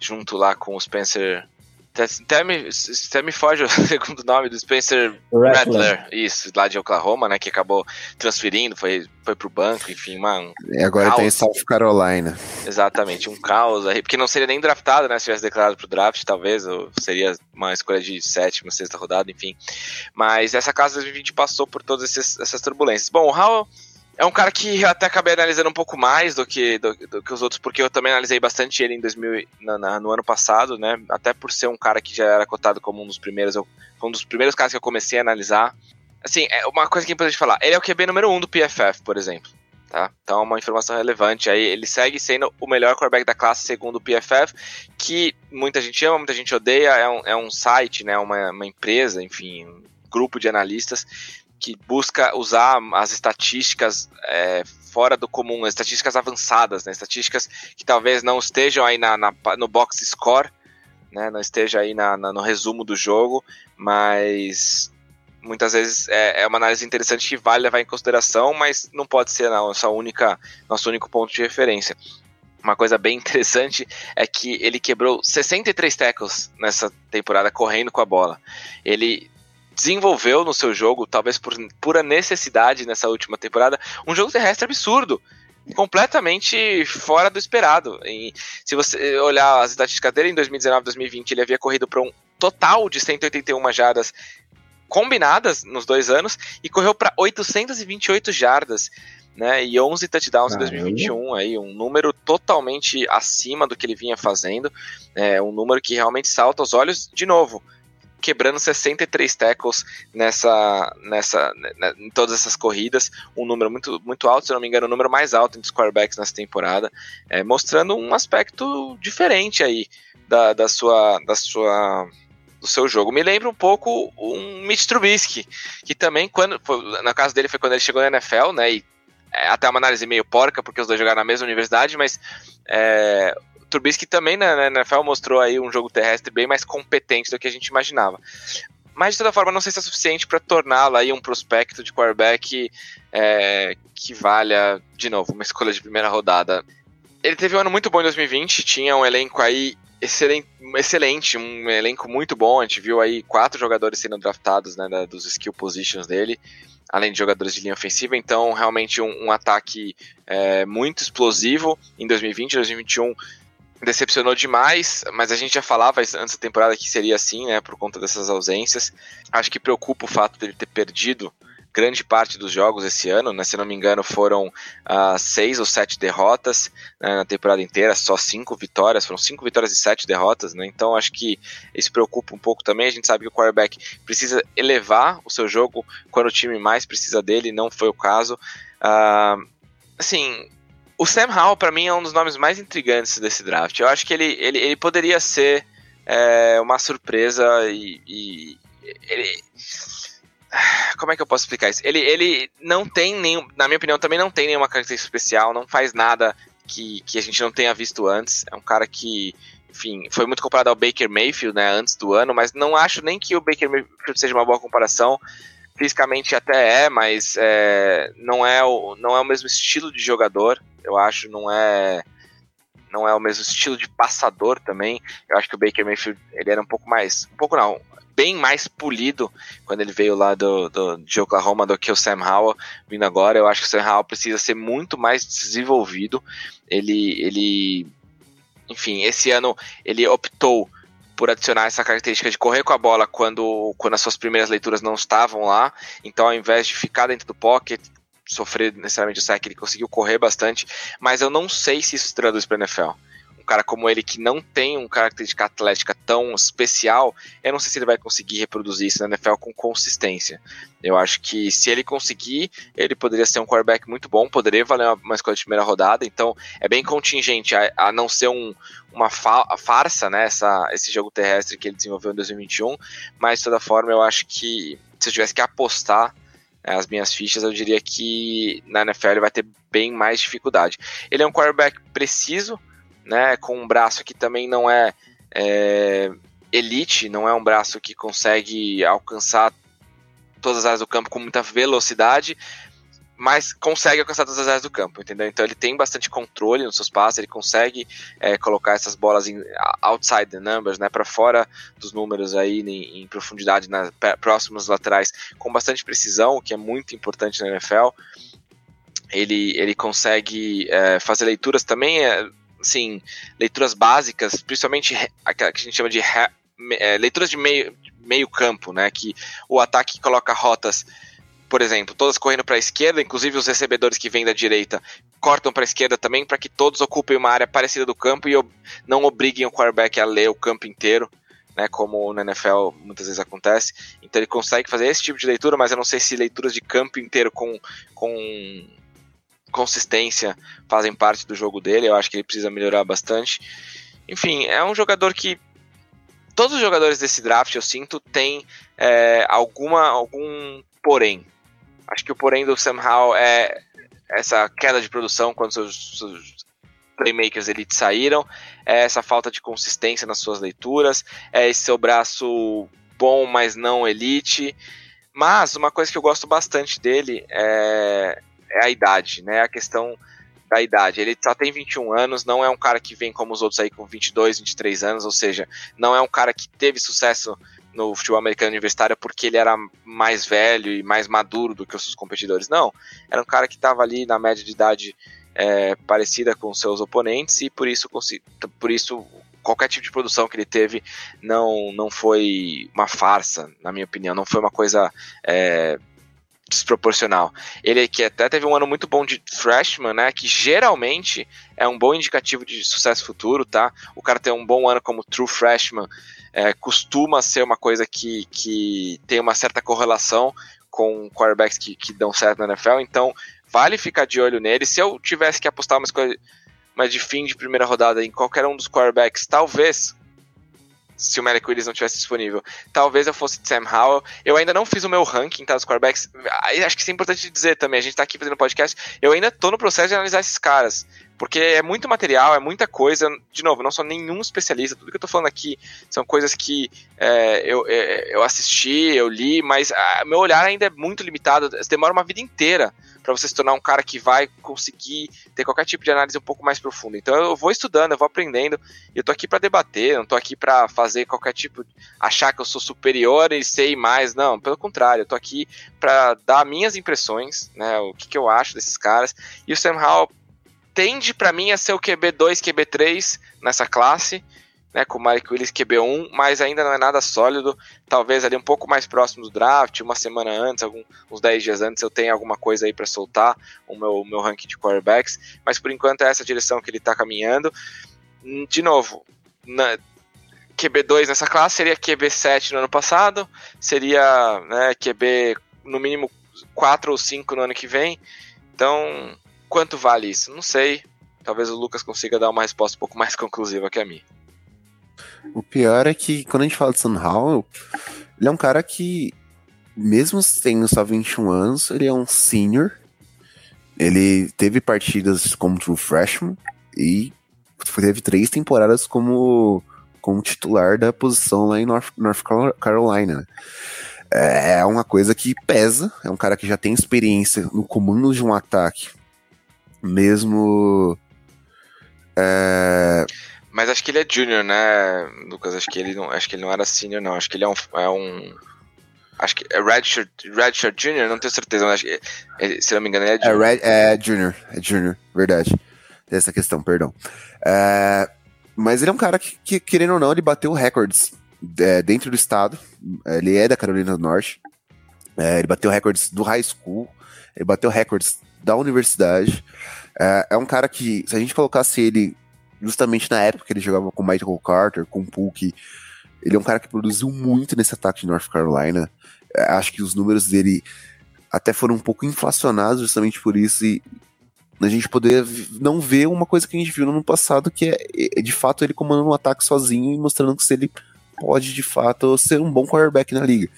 junto lá com o Spencer até me, até me foge o segundo nome do Spencer Rattler. Isso, lá de Oklahoma, né, que acabou transferindo, foi, foi pro banco, enfim, mano. E agora caos. tem South Carolina. Exatamente, um caos aí, porque não seria nem draftado, né, se tivesse declarado pro draft, talvez, ou seria uma escolha de sétima, sexta rodada, enfim. Mas essa casa 2020 passou por todas esses, essas turbulências. Bom, o Howell é um cara que eu até acabei analisando um pouco mais do que, do, do que os outros, porque eu também analisei bastante ele em 2000, na, na, no ano passado, né? Até por ser um cara que já era cotado como um dos primeiros, eu, um dos primeiros caras que eu comecei a analisar. Assim, é uma coisa que é importante falar, ele é o QB número 1 um do PFF, por exemplo. Tá? Então é uma informação relevante aí. Ele segue sendo o melhor quarterback da classe segundo o PFF, que muita gente ama, muita gente odeia. É um, é um site, né? uma, uma empresa, enfim, um grupo de analistas que busca usar as estatísticas é, fora do comum, as estatísticas avançadas, né, estatísticas que talvez não estejam aí na, na no box score, né, não esteja aí na, na, no resumo do jogo, mas muitas vezes é, é, uma análise interessante que vale levar em consideração, mas não pode ser a nossa única, nosso único ponto de referência. Uma coisa bem interessante é que ele quebrou 63 tackles nessa temporada correndo com a bola. Ele desenvolveu no seu jogo, talvez por pura necessidade nessa última temporada, um jogo terrestre absurdo. Completamente fora do esperado. E se você olhar as estatísticas dele em 2019 2020, ele havia corrido para um total de 181 jardas combinadas nos dois anos e correu para 828 jardas. Né, e 11 touchdowns Caramba. em 2021, aí, um número totalmente acima do que ele vinha fazendo, é, um número que realmente salta aos olhos, de novo, quebrando 63 tackles nessa, nessa, né, em todas essas corridas, um número muito, muito alto, se não me engano, o número mais alto entre os quarterbacks nessa temporada, é, mostrando um aspecto diferente aí da, da sua, da sua do seu jogo. Me lembra um pouco um Mitch Trubisky, que também, quando, na casa dele foi quando ele chegou na NFL, né, e é até uma análise meio porca, porque os dois jogaram na mesma universidade, mas é, Trubisky também na, NFL mostrou aí um jogo terrestre bem mais competente do que a gente imaginava. Mas de toda forma, não sei se é suficiente para torná-lo aí um prospecto de quarterback é, que valha, de novo, uma escolha de primeira rodada. Ele teve um ano muito bom em 2020, tinha um elenco aí excelente, excelente, um elenco muito bom. A gente viu aí quatro jogadores sendo draftados né, dos skill positions dele. além de jogadores de linha ofensiva. Então, realmente um, um ataque é, muito explosivo em 2020, 2021 decepcionou demais, mas a gente já falava antes da temporada que seria assim, né, por conta dessas ausências. Acho que preocupa o fato dele ter perdido grande parte dos jogos esse ano, né? Se não me engano, foram uh, seis ou sete derrotas né, na temporada inteira, só cinco vitórias, foram cinco vitórias e sete derrotas, né? Então acho que isso preocupa um pouco também. A gente sabe que o quarterback precisa elevar o seu jogo quando o time mais precisa dele, não foi o caso. Uh, assim, o Sam Howell, para mim, é um dos nomes mais intrigantes desse draft. Eu acho que ele, ele, ele poderia ser é, uma surpresa e, e ele como é que eu posso explicar isso? Ele, ele não tem nenhum, na minha opinião, também não tem nenhuma característica especial, não faz nada que, que a gente não tenha visto antes. É um cara que, enfim, foi muito comparado ao Baker Mayfield, né, antes do ano, mas não acho nem que o Baker Mayfield seja uma boa comparação. Fisicamente até é, mas é, não, é o, não é o mesmo estilo de jogador, eu acho, não é não é o mesmo estilo de passador também. Eu acho que o Baker Mayfield ele era um pouco mais, um pouco não, bem mais polido quando ele veio lá do, do, de Oklahoma do que o Sam Howell vindo agora. Eu acho que o Sam Howell precisa ser muito mais desenvolvido. Ele, ele, enfim, esse ano ele optou por adicionar essa característica de correr com a bola quando, quando as suas primeiras leituras não estavam lá. Então, ao invés de ficar dentro do pocket, sofrer necessariamente o sack, ele conseguiu correr bastante. Mas eu não sei se isso traduz para NFL um cara como ele que não tem uma característica atlética tão especial, eu não sei se ele vai conseguir reproduzir isso na NFL com consistência. Eu acho que se ele conseguir, ele poderia ser um quarterback muito bom, poderia valer uma, uma escolha de primeira rodada, então é bem contingente, a, a não ser um, uma fa farsa, né, essa, esse jogo terrestre que ele desenvolveu em 2021, mas de toda forma eu acho que se eu tivesse que apostar né, as minhas fichas, eu diria que na NFL ele vai ter bem mais dificuldade. Ele é um quarterback preciso, né, com um braço que também não é, é elite, não é um braço que consegue alcançar todas as áreas do campo com muita velocidade, mas consegue alcançar todas as áreas do campo, entendeu? Então ele tem bastante controle nos seus passes, ele consegue é, colocar essas bolas em, outside the numbers, né, para fora dos números aí em, em profundidade, na, próximos laterais, com bastante precisão, o que é muito importante na NFL. Ele, ele consegue é, fazer leituras também. É, assim, leituras básicas, principalmente aquela que a gente chama de é, leituras de meio, meio campo, né? Que o ataque coloca rotas, por exemplo, todas correndo para a esquerda, inclusive os recebedores que vêm da direita cortam para a esquerda também, para que todos ocupem uma área parecida do campo e não obriguem o quarterback a ler o campo inteiro. Né, como na NFL muitas vezes acontece. Então ele consegue fazer esse tipo de leitura, mas eu não sei se leituras de campo inteiro com, com consistência fazem parte do jogo dele. Eu acho que ele precisa melhorar bastante. Enfim, é um jogador que todos os jogadores desse draft eu sinto tem é, alguma algum porém. Acho que o porém do Sam Howell é essa queda de produção quando seus, seus playmakers elite saíram, é essa falta de consistência nas suas leituras, é esse seu braço bom, mas não elite. Mas uma coisa que eu gosto bastante dele é é a idade, né? A questão da idade. Ele só tem 21 anos, não é um cara que vem como os outros aí com 22, 23 anos, ou seja, não é um cara que teve sucesso no futebol americano universitário porque ele era mais velho e mais maduro do que os seus competidores. Não, era um cara que estava ali na média de idade é, parecida com seus oponentes e por isso, por isso qualquer tipo de produção que ele teve não, não foi uma farsa, na minha opinião, não foi uma coisa é, desproporcional. Ele que até teve um ano muito bom de freshman, né? Que geralmente é um bom indicativo de sucesso futuro, tá? O cara ter um bom ano como true freshman é, costuma ser uma coisa que, que tem uma certa correlação com quarterbacks que, que dão certo na NFL, então vale ficar de olho nele. Se eu tivesse que apostar umas coisas mais de fim de primeira rodada em qualquer um dos quarterbacks, talvez se o Malik Willis não tivesse disponível. Talvez eu fosse de Sam Howell. Eu ainda não fiz o meu ranking, tá, dos quarterbacks. Acho que isso é importante dizer também. A gente tá aqui fazendo podcast. Eu ainda tô no processo de analisar esses caras. Porque é muito material, é muita coisa. De novo, não sou nenhum especialista. Tudo que eu tô falando aqui são coisas que é, eu, é, eu assisti, eu li, mas a, meu olhar ainda é muito limitado. Demora uma vida inteira para você se tornar um cara que vai conseguir ter qualquer tipo de análise um pouco mais profunda. Então eu vou estudando, eu vou aprendendo, e eu tô aqui para debater, não tô aqui para fazer qualquer tipo achar que eu sou superior e sei mais, não, pelo contrário, eu tô aqui para dar minhas impressões, né, o que, que eu acho desses caras. E o Sam Howell tende para mim a ser o QB2, QB3 nessa classe né, com o Mike Willis QB1, mas ainda não é nada sólido. Talvez ali um pouco mais próximo do draft, uma semana antes, algum, uns 10 dias antes, eu tenha alguma coisa aí para soltar, o meu, meu ranking de quarterbacks. Mas por enquanto é essa direção que ele está caminhando. De novo, na, QB2 nessa classe seria QB7 no ano passado, seria né, QB no mínimo 4 ou 5 no ano que vem. Então, quanto vale isso? Não sei. Talvez o Lucas consiga dar uma resposta um pouco mais conclusiva que a minha. O pior é que quando a gente fala de Sam Howell, ele é um cara que, mesmo tendo só 21 anos, ele é um senior. Ele teve partidas como true freshman e teve três temporadas como, como titular da posição lá em North, North Carolina. É uma coisa que pesa. É um cara que já tem experiência no comando de um ataque, mesmo. É, mas acho que ele é junior, né, Lucas? Acho que ele não, acho que ele não era senior, não. Acho que ele é um, é um acho que é redshirt, redshirt junior, não tenho certeza, mas acho que, ele, se não me engano, ele é junior. É, red, é junior, é junior, verdade. Essa questão, perdão. É, mas ele é um cara que, que, querendo ou não, ele bateu recordes é, dentro do estado. Ele é da Carolina do Norte. É, ele bateu recordes do high school. Ele bateu recordes da universidade. É, é um cara que, se a gente colocasse ele justamente na época que ele jogava com Michael Carter, com Puck. Ele é um cara que produziu muito nesse ataque de North Carolina. É, acho que os números dele até foram um pouco inflacionados justamente por isso e a gente poder não ver uma coisa que a gente viu no ano passado, que é, é de fato ele comandando um ataque sozinho e mostrando que se ele pode de fato ser um bom quarterback na liga.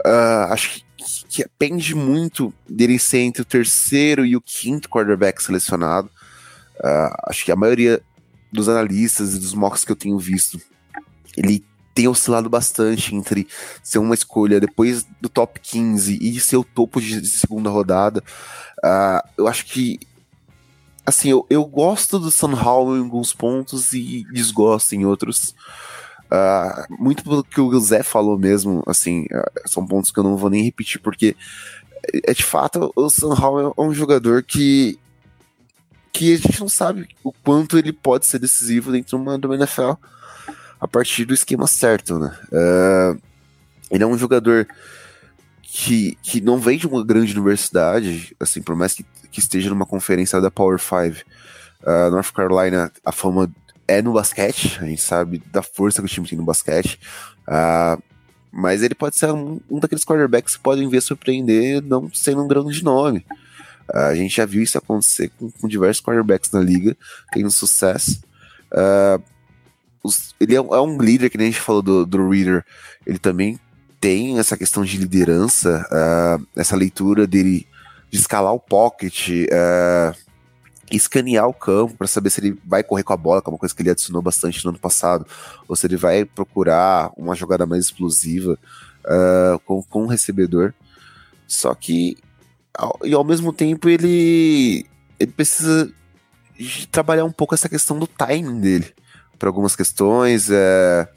Uh, acho que, que depende muito dele ser entre o terceiro e o quinto quarterback selecionado. Uh, acho que a maioria dos analistas e dos mocks que eu tenho visto, ele tem oscilado bastante entre ser uma escolha depois do top 15 e ser o topo de segunda rodada. Uh, eu acho que. Assim, eu, eu gosto do Sam Howell em alguns pontos e desgosto em outros. Uh, muito pelo que o Zé falou mesmo, assim, uh, são pontos que eu não vou nem repetir, porque é de fato o Sam Howell é um jogador que que a gente não sabe o quanto ele pode ser decisivo dentro de uma, uma NFL a partir do esquema certo, né? Uh, ele é um jogador que, que não vem de uma grande universidade, assim, por mais que, que esteja numa conferência da Power 5. Uh, North Carolina, a fama é no basquete, a gente sabe da força que o time tem no basquete. Uh, mas ele pode ser um, um, daqueles quarterbacks que podem ver surpreender não sendo um grande nome. A gente já viu isso acontecer com, com diversos quarterbacks na liga, tendo sucesso. Uh, os, ele é, é, um líder, que nem a gente falou do, do Reader, ele também tem essa questão de liderança, uh, essa leitura dele de escalar o pocket, uh, escanear o campo para saber se ele vai correr com a bola, que é uma coisa que ele adicionou bastante no ano passado, ou se ele vai procurar uma jogada mais explosiva uh, com, com o recebedor. Só que e ao mesmo tempo ele ele precisa trabalhar um pouco essa questão do timing dele para algumas questões. É,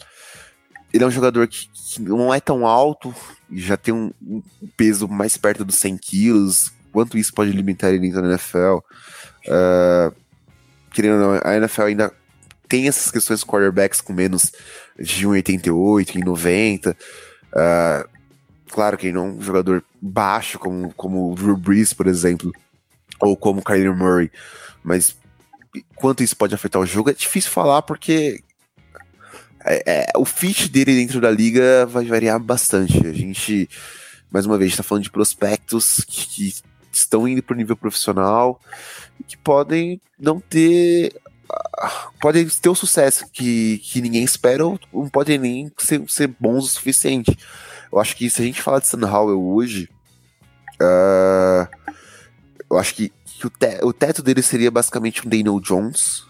ele é um jogador que, que, não é tão alto já tem um, um, peso mais perto dos 100 quilos. Quanto isso pode limitar ele dentro da NFL? É, querendo ou não, a NFL ainda tem essas questões de quarterbacks com menos de 1,88 e 90. Uh, Claro que não um jogador baixo, como, como o Drew Brees, por exemplo, ou como o Kyler Murray, mas quanto isso pode afetar o jogo é difícil falar porque é, é, o fit dele dentro da liga vai variar bastante. A gente, mais uma vez, está falando de prospectos que, que estão indo para o nível profissional que podem não ter. Podem ter o sucesso que, que ninguém espera ou não podem nem ser, ser bons o suficiente. Eu acho que se a gente falar de Sam Howell hoje, uh, eu acho que, que o, te o teto dele seria basicamente um Daniel Jones,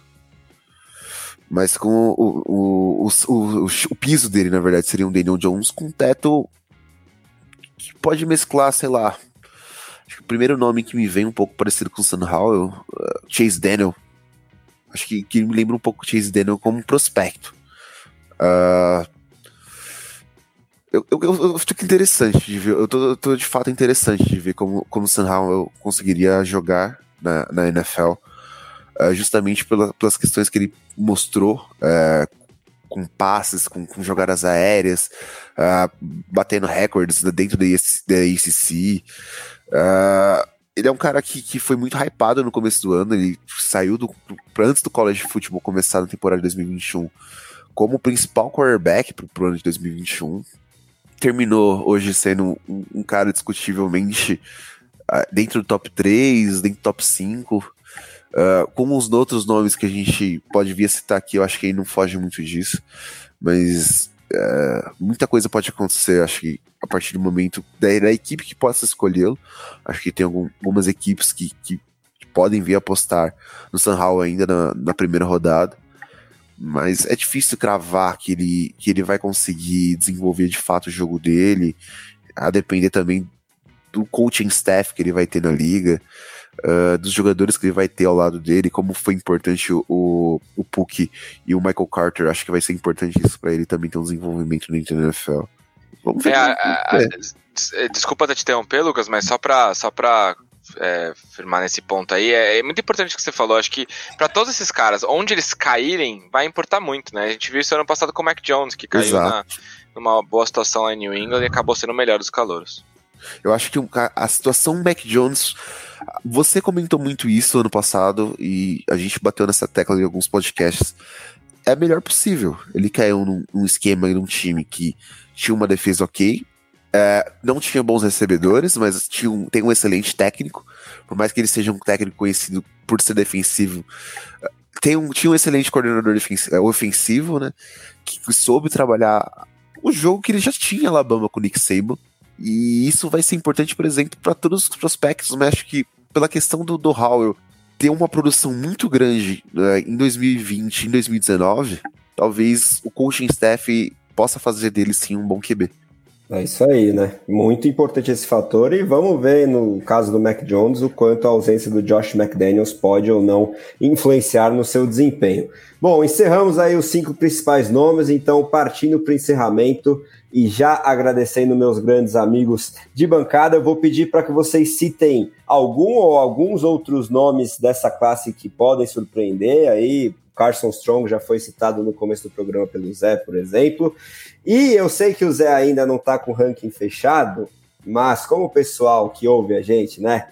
mas com o, o, o, o, piso dele, na verdade, seria um Daniel Jones com um teto que pode mesclar, sei lá. Acho que o primeiro nome que me vem um pouco parecido com o Sam Howell, uh, Chase Daniel. Acho que, que me lembra um pouco o Chase Daniel como prospecto. Uh, eu, eu, eu, fico interessante de ver. Eu tô, eu tô, de fato interessante de ver como, como o Sam Howell conseguiria jogar na, na NFL. Uh, justamente pela, pelas questões que ele mostrou uh, com passes, com, com jogadas aéreas, uh, batendo recordes dentro da, da ACC. Ele é um cara que, que foi muito hypado no começo do ano. Ele saiu do, do antes do college de futebol começar na temporada de 2021 como principal quarterback para o ano de 2021 terminou hoje sendo um, um cara discutivelmente uh, dentro do top 3, dentro do top 5. Uh, ah, como os outros nomes que a gente pode vir a citar aqui, eu acho que ele não foge muito disso. Mas uh, muita coisa pode acontecer, acho que a partir do momento da, da equipe que possa escolhê-lo. Acho que tem algum, algumas equipes que, que, podem vir apostar no San Hall ainda na, na primeira rodada mas é difícil cravar que ele, que ele vai conseguir desenvolver de fato o jogo dele, a depender também do coaching staff que ele vai ter na liga, uh, dos jogadores que ele vai ter ao lado dele, como foi importante o, o, o Puck e o Michael Carter, acho que vai ser importante isso para ele também ter um desenvolvimento dentro da NFL. Vamos ver. É, a, a, é. Desculpa te interromper, Lucas, mas só para só pra é, firmar nesse ponto aí. É, é, muito importante o que você falou. Acho que para todos esses caras, onde eles caírem, vai importar muito, né? A gente viu isso ano passado com o Mac Jones, que caiu na, numa boa situação lá em New England e acabou sendo o melhor dos calouros. Eu acho que a situação Mac Jones. Você comentou muito isso ano passado e a gente bateu nessa tecla em alguns podcasts. É a melhor possível. Ele caiu num, num esquema, num time que tinha uma defesa ok, é, não tinha bons recebedores, mas tinha um, tem um excelente técnico. Por mais que ele seja um técnico conhecido por ser defensivo, é, tem um, tinha um excelente coordenador é, ofensivo, né? Que, que, soube trabalhar o jogo que ele já tinha Alabama com o Nick Saban. E isso vai ser importante, por exemplo, para todos os prospectos. Mas acho que pela questão do, do Howell ter uma produção muito grande né, em 2020 em 2019, talvez o coaching staff possa fazer dele sim um bom QB. É isso aí, né? Muito importante esse fator e vamos ver no caso do Mac Jones o quanto a ausência do Josh McDaniels pode ou não influenciar no seu desempenho. Bom, encerramos aí os cinco principais nomes, então partindo para o encerramento e já agradecendo meus grandes amigos de bancada, eu vou pedir para que vocês citem algum ou alguns outros nomes dessa classe que podem surpreender aí, Carson Strong já foi citado no começo do programa pelo Zé, por exemplo. E eu sei que o Zé ainda não está com o ranking fechado, mas como o pessoal que ouve a gente, né?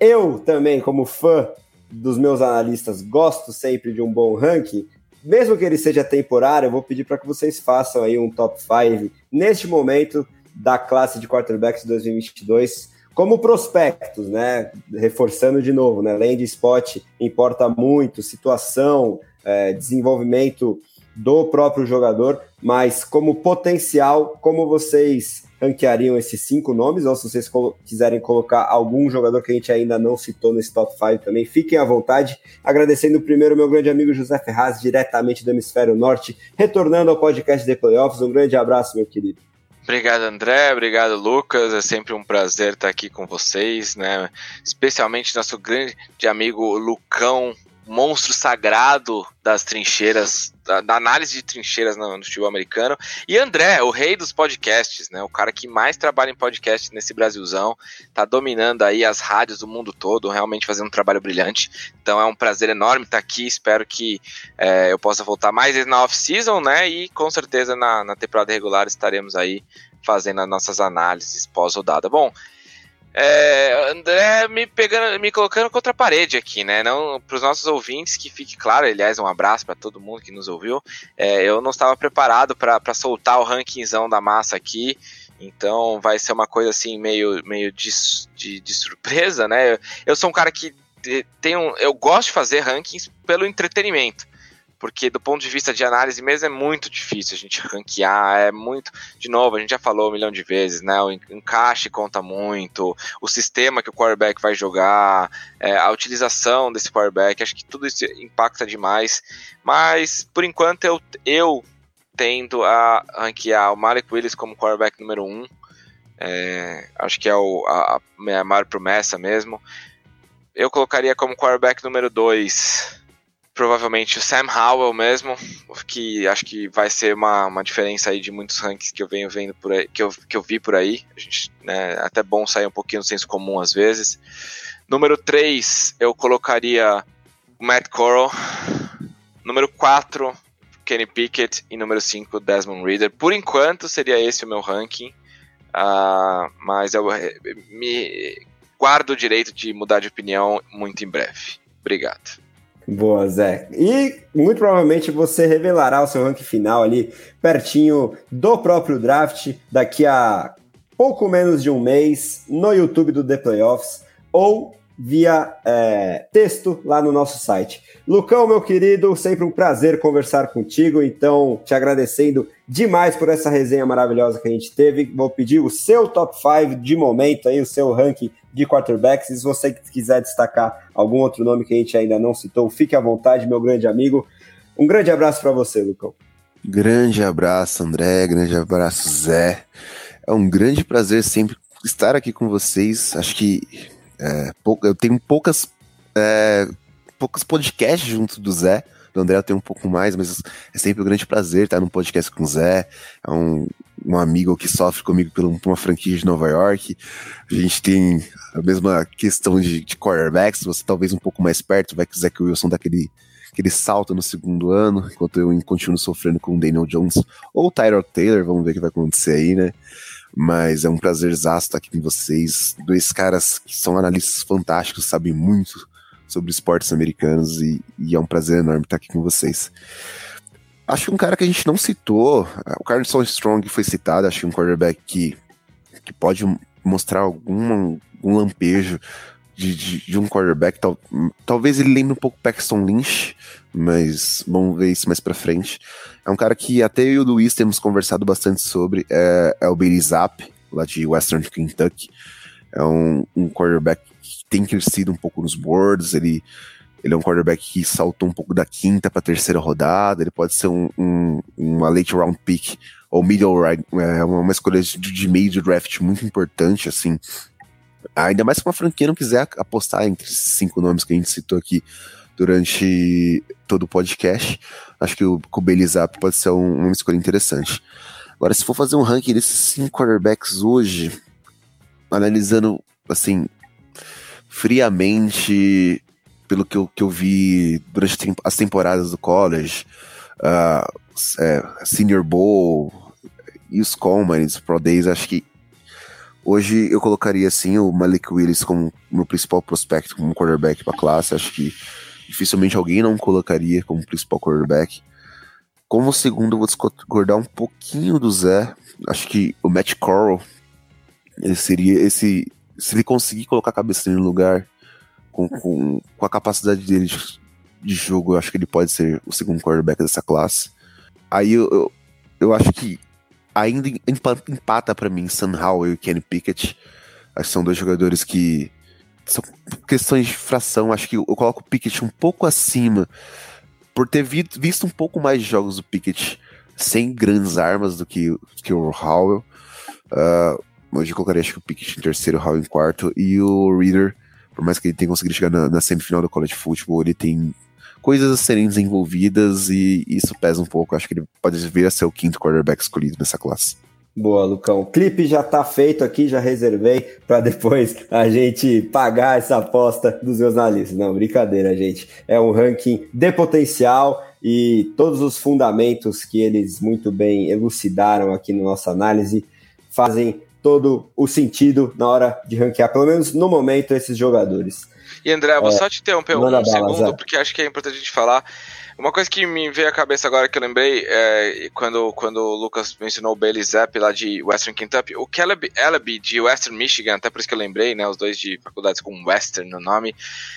Eu também, como fã dos meus analistas, gosto sempre de um bom ranking. Mesmo que ele seja temporário, eu vou pedir para que vocês façam aí um top 5 neste momento da classe de quarterbacks 2022 como prospectos, né? Reforçando de novo, né? De spot importa muito, situação, é, desenvolvimento do próprio jogador, mas como potencial, como vocês ranqueariam esses cinco nomes, ou se vocês quiserem colocar algum jogador que a gente ainda não citou nesse top 5 também, fiquem à vontade. Agradecendo primeiro meu grande amigo José Ferraz, diretamente do Hemisfério Norte, retornando ao podcast de Playoffs. Um grande abraço, meu querido. Obrigado, André. Obrigado, Lucas. É sempre um prazer estar aqui com vocês, né? Especialmente nosso grande amigo Lucão, monstro sagrado das trincheiras, da, da análise de trincheiras no, no futebol americano. E André, o rei dos podcasts, né? O cara que mais trabalha em podcast nesse Brasilzão, tá dominando aí as rádios do mundo todo, realmente fazendo um trabalho brilhante. Então é um prazer enorme estar aqui. Espero que é, eu possa voltar mais vezes na off-season, né? E com certeza na, na temporada regular estaremos aí fazendo as nossas análises pós-rodada. Bom, é, André me pegando, me colocando contra a parede aqui, né? Não para os nossos ouvintes que fique claro, aliás, um abraço para todo mundo que nos ouviu. É, eu não estava preparado para soltar o rankingzão da massa aqui, então vai ser uma coisa assim meio, meio de, de, de surpresa, né? Eu, eu, sou um cara que tem um, eu gosto de fazer rankings pelo entretenimento. Porque do ponto de vista de análise mesmo é muito difícil a gente ranquear, é muito, de novo, a gente já falou um milhão de vezes, né, o encaixe conta muito, o sistema que o quarterback vai jogar, é, a utilização desse quarterback, acho que tudo isso impacta demais, mas por enquanto eu, eu tendo a ranquear o Malik Willis como quarterback número um, é, acho que é o, a, a maior promessa mesmo, eu colocaria como quarterback número 2 provavelmente o Sam Howell mesmo, que acho que vai ser uma, uma diferença aí de muitos rankings que eu venho vendo por aí, que eu, que eu vi por aí. A gente, né, até bom sair um pouquinho do senso comum às vezes. Número 3, eu colocaria o Matt Corral. Número 4, Kenny Pickett. E número 5, Desmond Reader. Por enquanto, seria esse o meu ranking. Uh, mas eu eh, me guardo o direito de mudar de opinião muito em breve. Obrigado. Boa, Zé. E muito provavelmente você revelará o seu ranking final ali pertinho do próprio draft daqui a pouco menos de um mês no YouTube do The Playoffs ou via é, texto lá no nosso site. Lucão, meu querido, sempre um prazer conversar contigo, então te agradecendo demais por essa resenha maravilhosa que a gente teve. Vou pedir o seu top 5 de momento aí, o seu ranking de quarterbacks. E se você quiser destacar algum outro nome que a gente ainda não citou, fique à vontade, meu grande amigo. Um grande abraço para você, Lucão. Grande abraço, André. Grande abraço, Zé. É um grande prazer sempre estar aqui com vocês. Acho que é, eu tenho poucas, é, poucos podcasts junto do Zé. Do André eu tenho um pouco mais, mas é sempre um grande prazer estar num podcast com o Zé. É um, um amigo que sofre comigo por uma franquia de Nova York. A gente tem a mesma questão de, de quarterbacks, você talvez um pouco mais perto, vai que o Wilson dá aquele, aquele salto no segundo ano, enquanto eu continuo sofrendo com o Daniel Jones ou o Tyrod Taylor, vamos ver o que vai acontecer aí, né? Mas é um prazer estar aqui com vocês. Dois caras que são analistas fantásticos, sabem muito sobre esportes americanos e, e, é um prazer enorme estar aqui com vocês. Acho que um cara que a gente não citou, o Carlson Strong foi citado, acho que um quarterback que, que pode mostrar algum um lampejo de, de, de, um quarterback. Tal, talvez ele lembre um pouco Paxton Lynch, mas vamos ver isso mais pra frente. É um cara que até eu e o Luiz temos conversado bastante sobre, é, é o Bailey Zapp, lá de Western Kentucky. É um, um quarterback que tem crescido um pouco nos boards, ele, ele é um quarterback que saltou um pouco da quinta para terceira rodada, ele pode ser um, um, uma late round pick ou middle round, é uma, escolha de, de meio de draft muito importante, assim, Ainda mais se uma franquia não quiser apostar entre esses cinco nomes que a gente citou aqui durante todo o podcast, acho que o, o Belizap pode ser um, uma escolha interessante. Agora, se for fazer um ranking desses cinco quarterbacks hoje, analisando assim, friamente, pelo que eu, que eu vi durante as temporadas do college, uh, é, Senior Bowl e os Commons, Pro Days, acho que Hoje eu colocaria assim o Malik Willis como meu principal prospecto como quarterback para classe. Acho que dificilmente alguém não colocaria como principal quarterback. Como segundo, vou discordar um pouquinho do Zé. Acho que o Matt Corral ele seria esse. Se ele conseguir colocar a cabeça no lugar com, com, com a capacidade dele de, de, jogo, eu acho que ele pode ser o segundo quarterback dessa classe. Aí eu, eu, eu acho que ainda empata para mim Sam Howell e Kenny Pickett. Acho que são dois jogadores que são questões de fração. Acho que eu coloco o Pickett um pouco acima por ter vi visto um pouco mais de jogos do Pickett sem grandes armas do que, que o Howell. Uh, hoje eu colocaria acho que o Pickett em terceiro, o Howell em quarto e o Reader, por mais que ele tenha conseguido chegar na, na semifinal do college football, ele tem coisas a serem desenvolvidas e isso pesa um pouco. Acho que ele pode vir a ser o quinto quarterback escolhido nessa classe. Boa, Lucão. O clipe já tá feito aqui, já reservei para depois a gente pagar essa aposta dos meus analistas. Não, brincadeira, gente. É um ranking de potencial e todos os fundamentos que eles muito bem elucidaram aqui na nossa análise fazem todo o sentido na hora de ranquear, pelo menos no momento, esses jogadores. E André, vou é, só te interromper um segundo, porque acho que é importante a gente falar. Uma coisa que me veio à cabeça agora que eu lembrei, é, quando, quando o Lucas mencionou o Bailey Zapp lá de Western Kentucky, o Caleb Ellaby de Western Michigan, até por isso que eu lembrei, né, os dois de faculdades com Western no nome,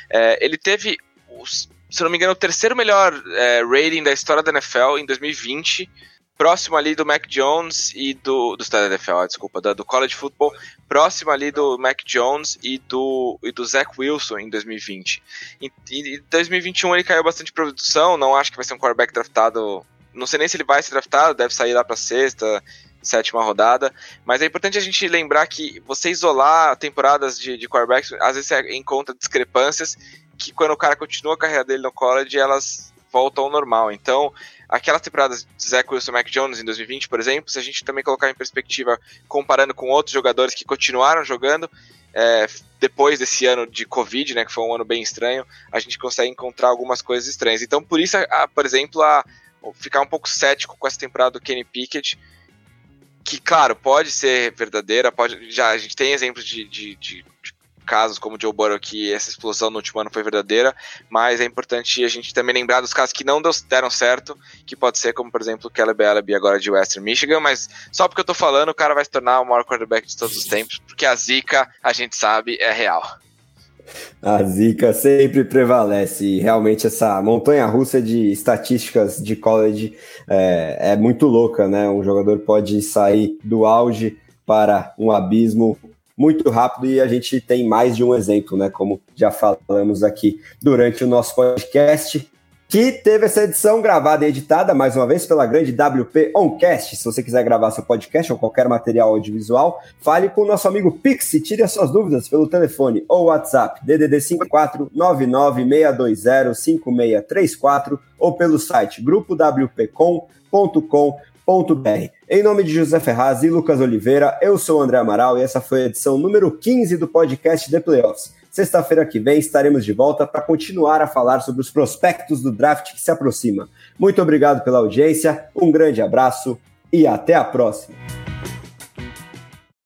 é, ele teve os se não me engano, o terceiro melhor é, rating da história da NFL em 2020 próximo ali do Mac Jones e do. Do da NFL, desculpa, do, do College Football, próximo ali do Mac Jones e do, e do Zach Wilson em 2020. Em, em 2021 ele caiu bastante produção, não acho que vai ser um quarterback draftado. Não sei nem se ele vai ser draftado, deve sair lá para sexta, sétima rodada. Mas é importante a gente lembrar que você isolar temporadas de, de quarterbacks, às vezes você encontra discrepâncias que quando o cara continua a carreira dele no college, elas voltam ao normal. Então, aquelas temporadas de Zach Wilson e Mac Jones em 2020, por exemplo, se a gente também colocar em perspectiva, comparando com outros jogadores que continuaram jogando, é, depois desse ano de Covid, né, que foi um ano bem estranho, a gente consegue encontrar algumas coisas estranhas. Então, por isso, a, por exemplo, a, ficar um pouco cético com essa temporada do Kenny Pickett, que, claro, pode ser verdadeira, pode, já a gente tem exemplos de, de, de, de casos como o Joe Burrow que essa explosão no último ano foi verdadeira, mas é importante a gente também lembrar dos casos que não deram certo, que pode ser como, por exemplo, o Caleb Allaby agora de Western Michigan, mas só porque eu tô falando, o cara vai se tornar o maior quarterback de todos os tempos, porque a zica, a gente sabe, é real. A zica sempre prevalece e realmente essa montanha russa de estatísticas de college é, é muito louca, né? Um jogador pode sair do auge para um abismo muito rápido e a gente tem mais de um exemplo, né? Como já falamos aqui durante o nosso podcast, que teve essa edição gravada e editada mais uma vez pela grande WP Oncast. Se você quiser gravar seu podcast ou qualquer material audiovisual, fale com o nosso amigo Pix e tire as suas dúvidas pelo telefone ou WhatsApp DDD 54 996205634 ou pelo site grupowpcom.com.br em nome de José Ferraz e Lucas Oliveira, eu sou o André Amaral e essa foi a edição número 15 do podcast The Playoffs. Sexta-feira que vem estaremos de volta para continuar a falar sobre os prospectos do draft que se aproxima. Muito obrigado pela audiência, um grande abraço e até a próxima.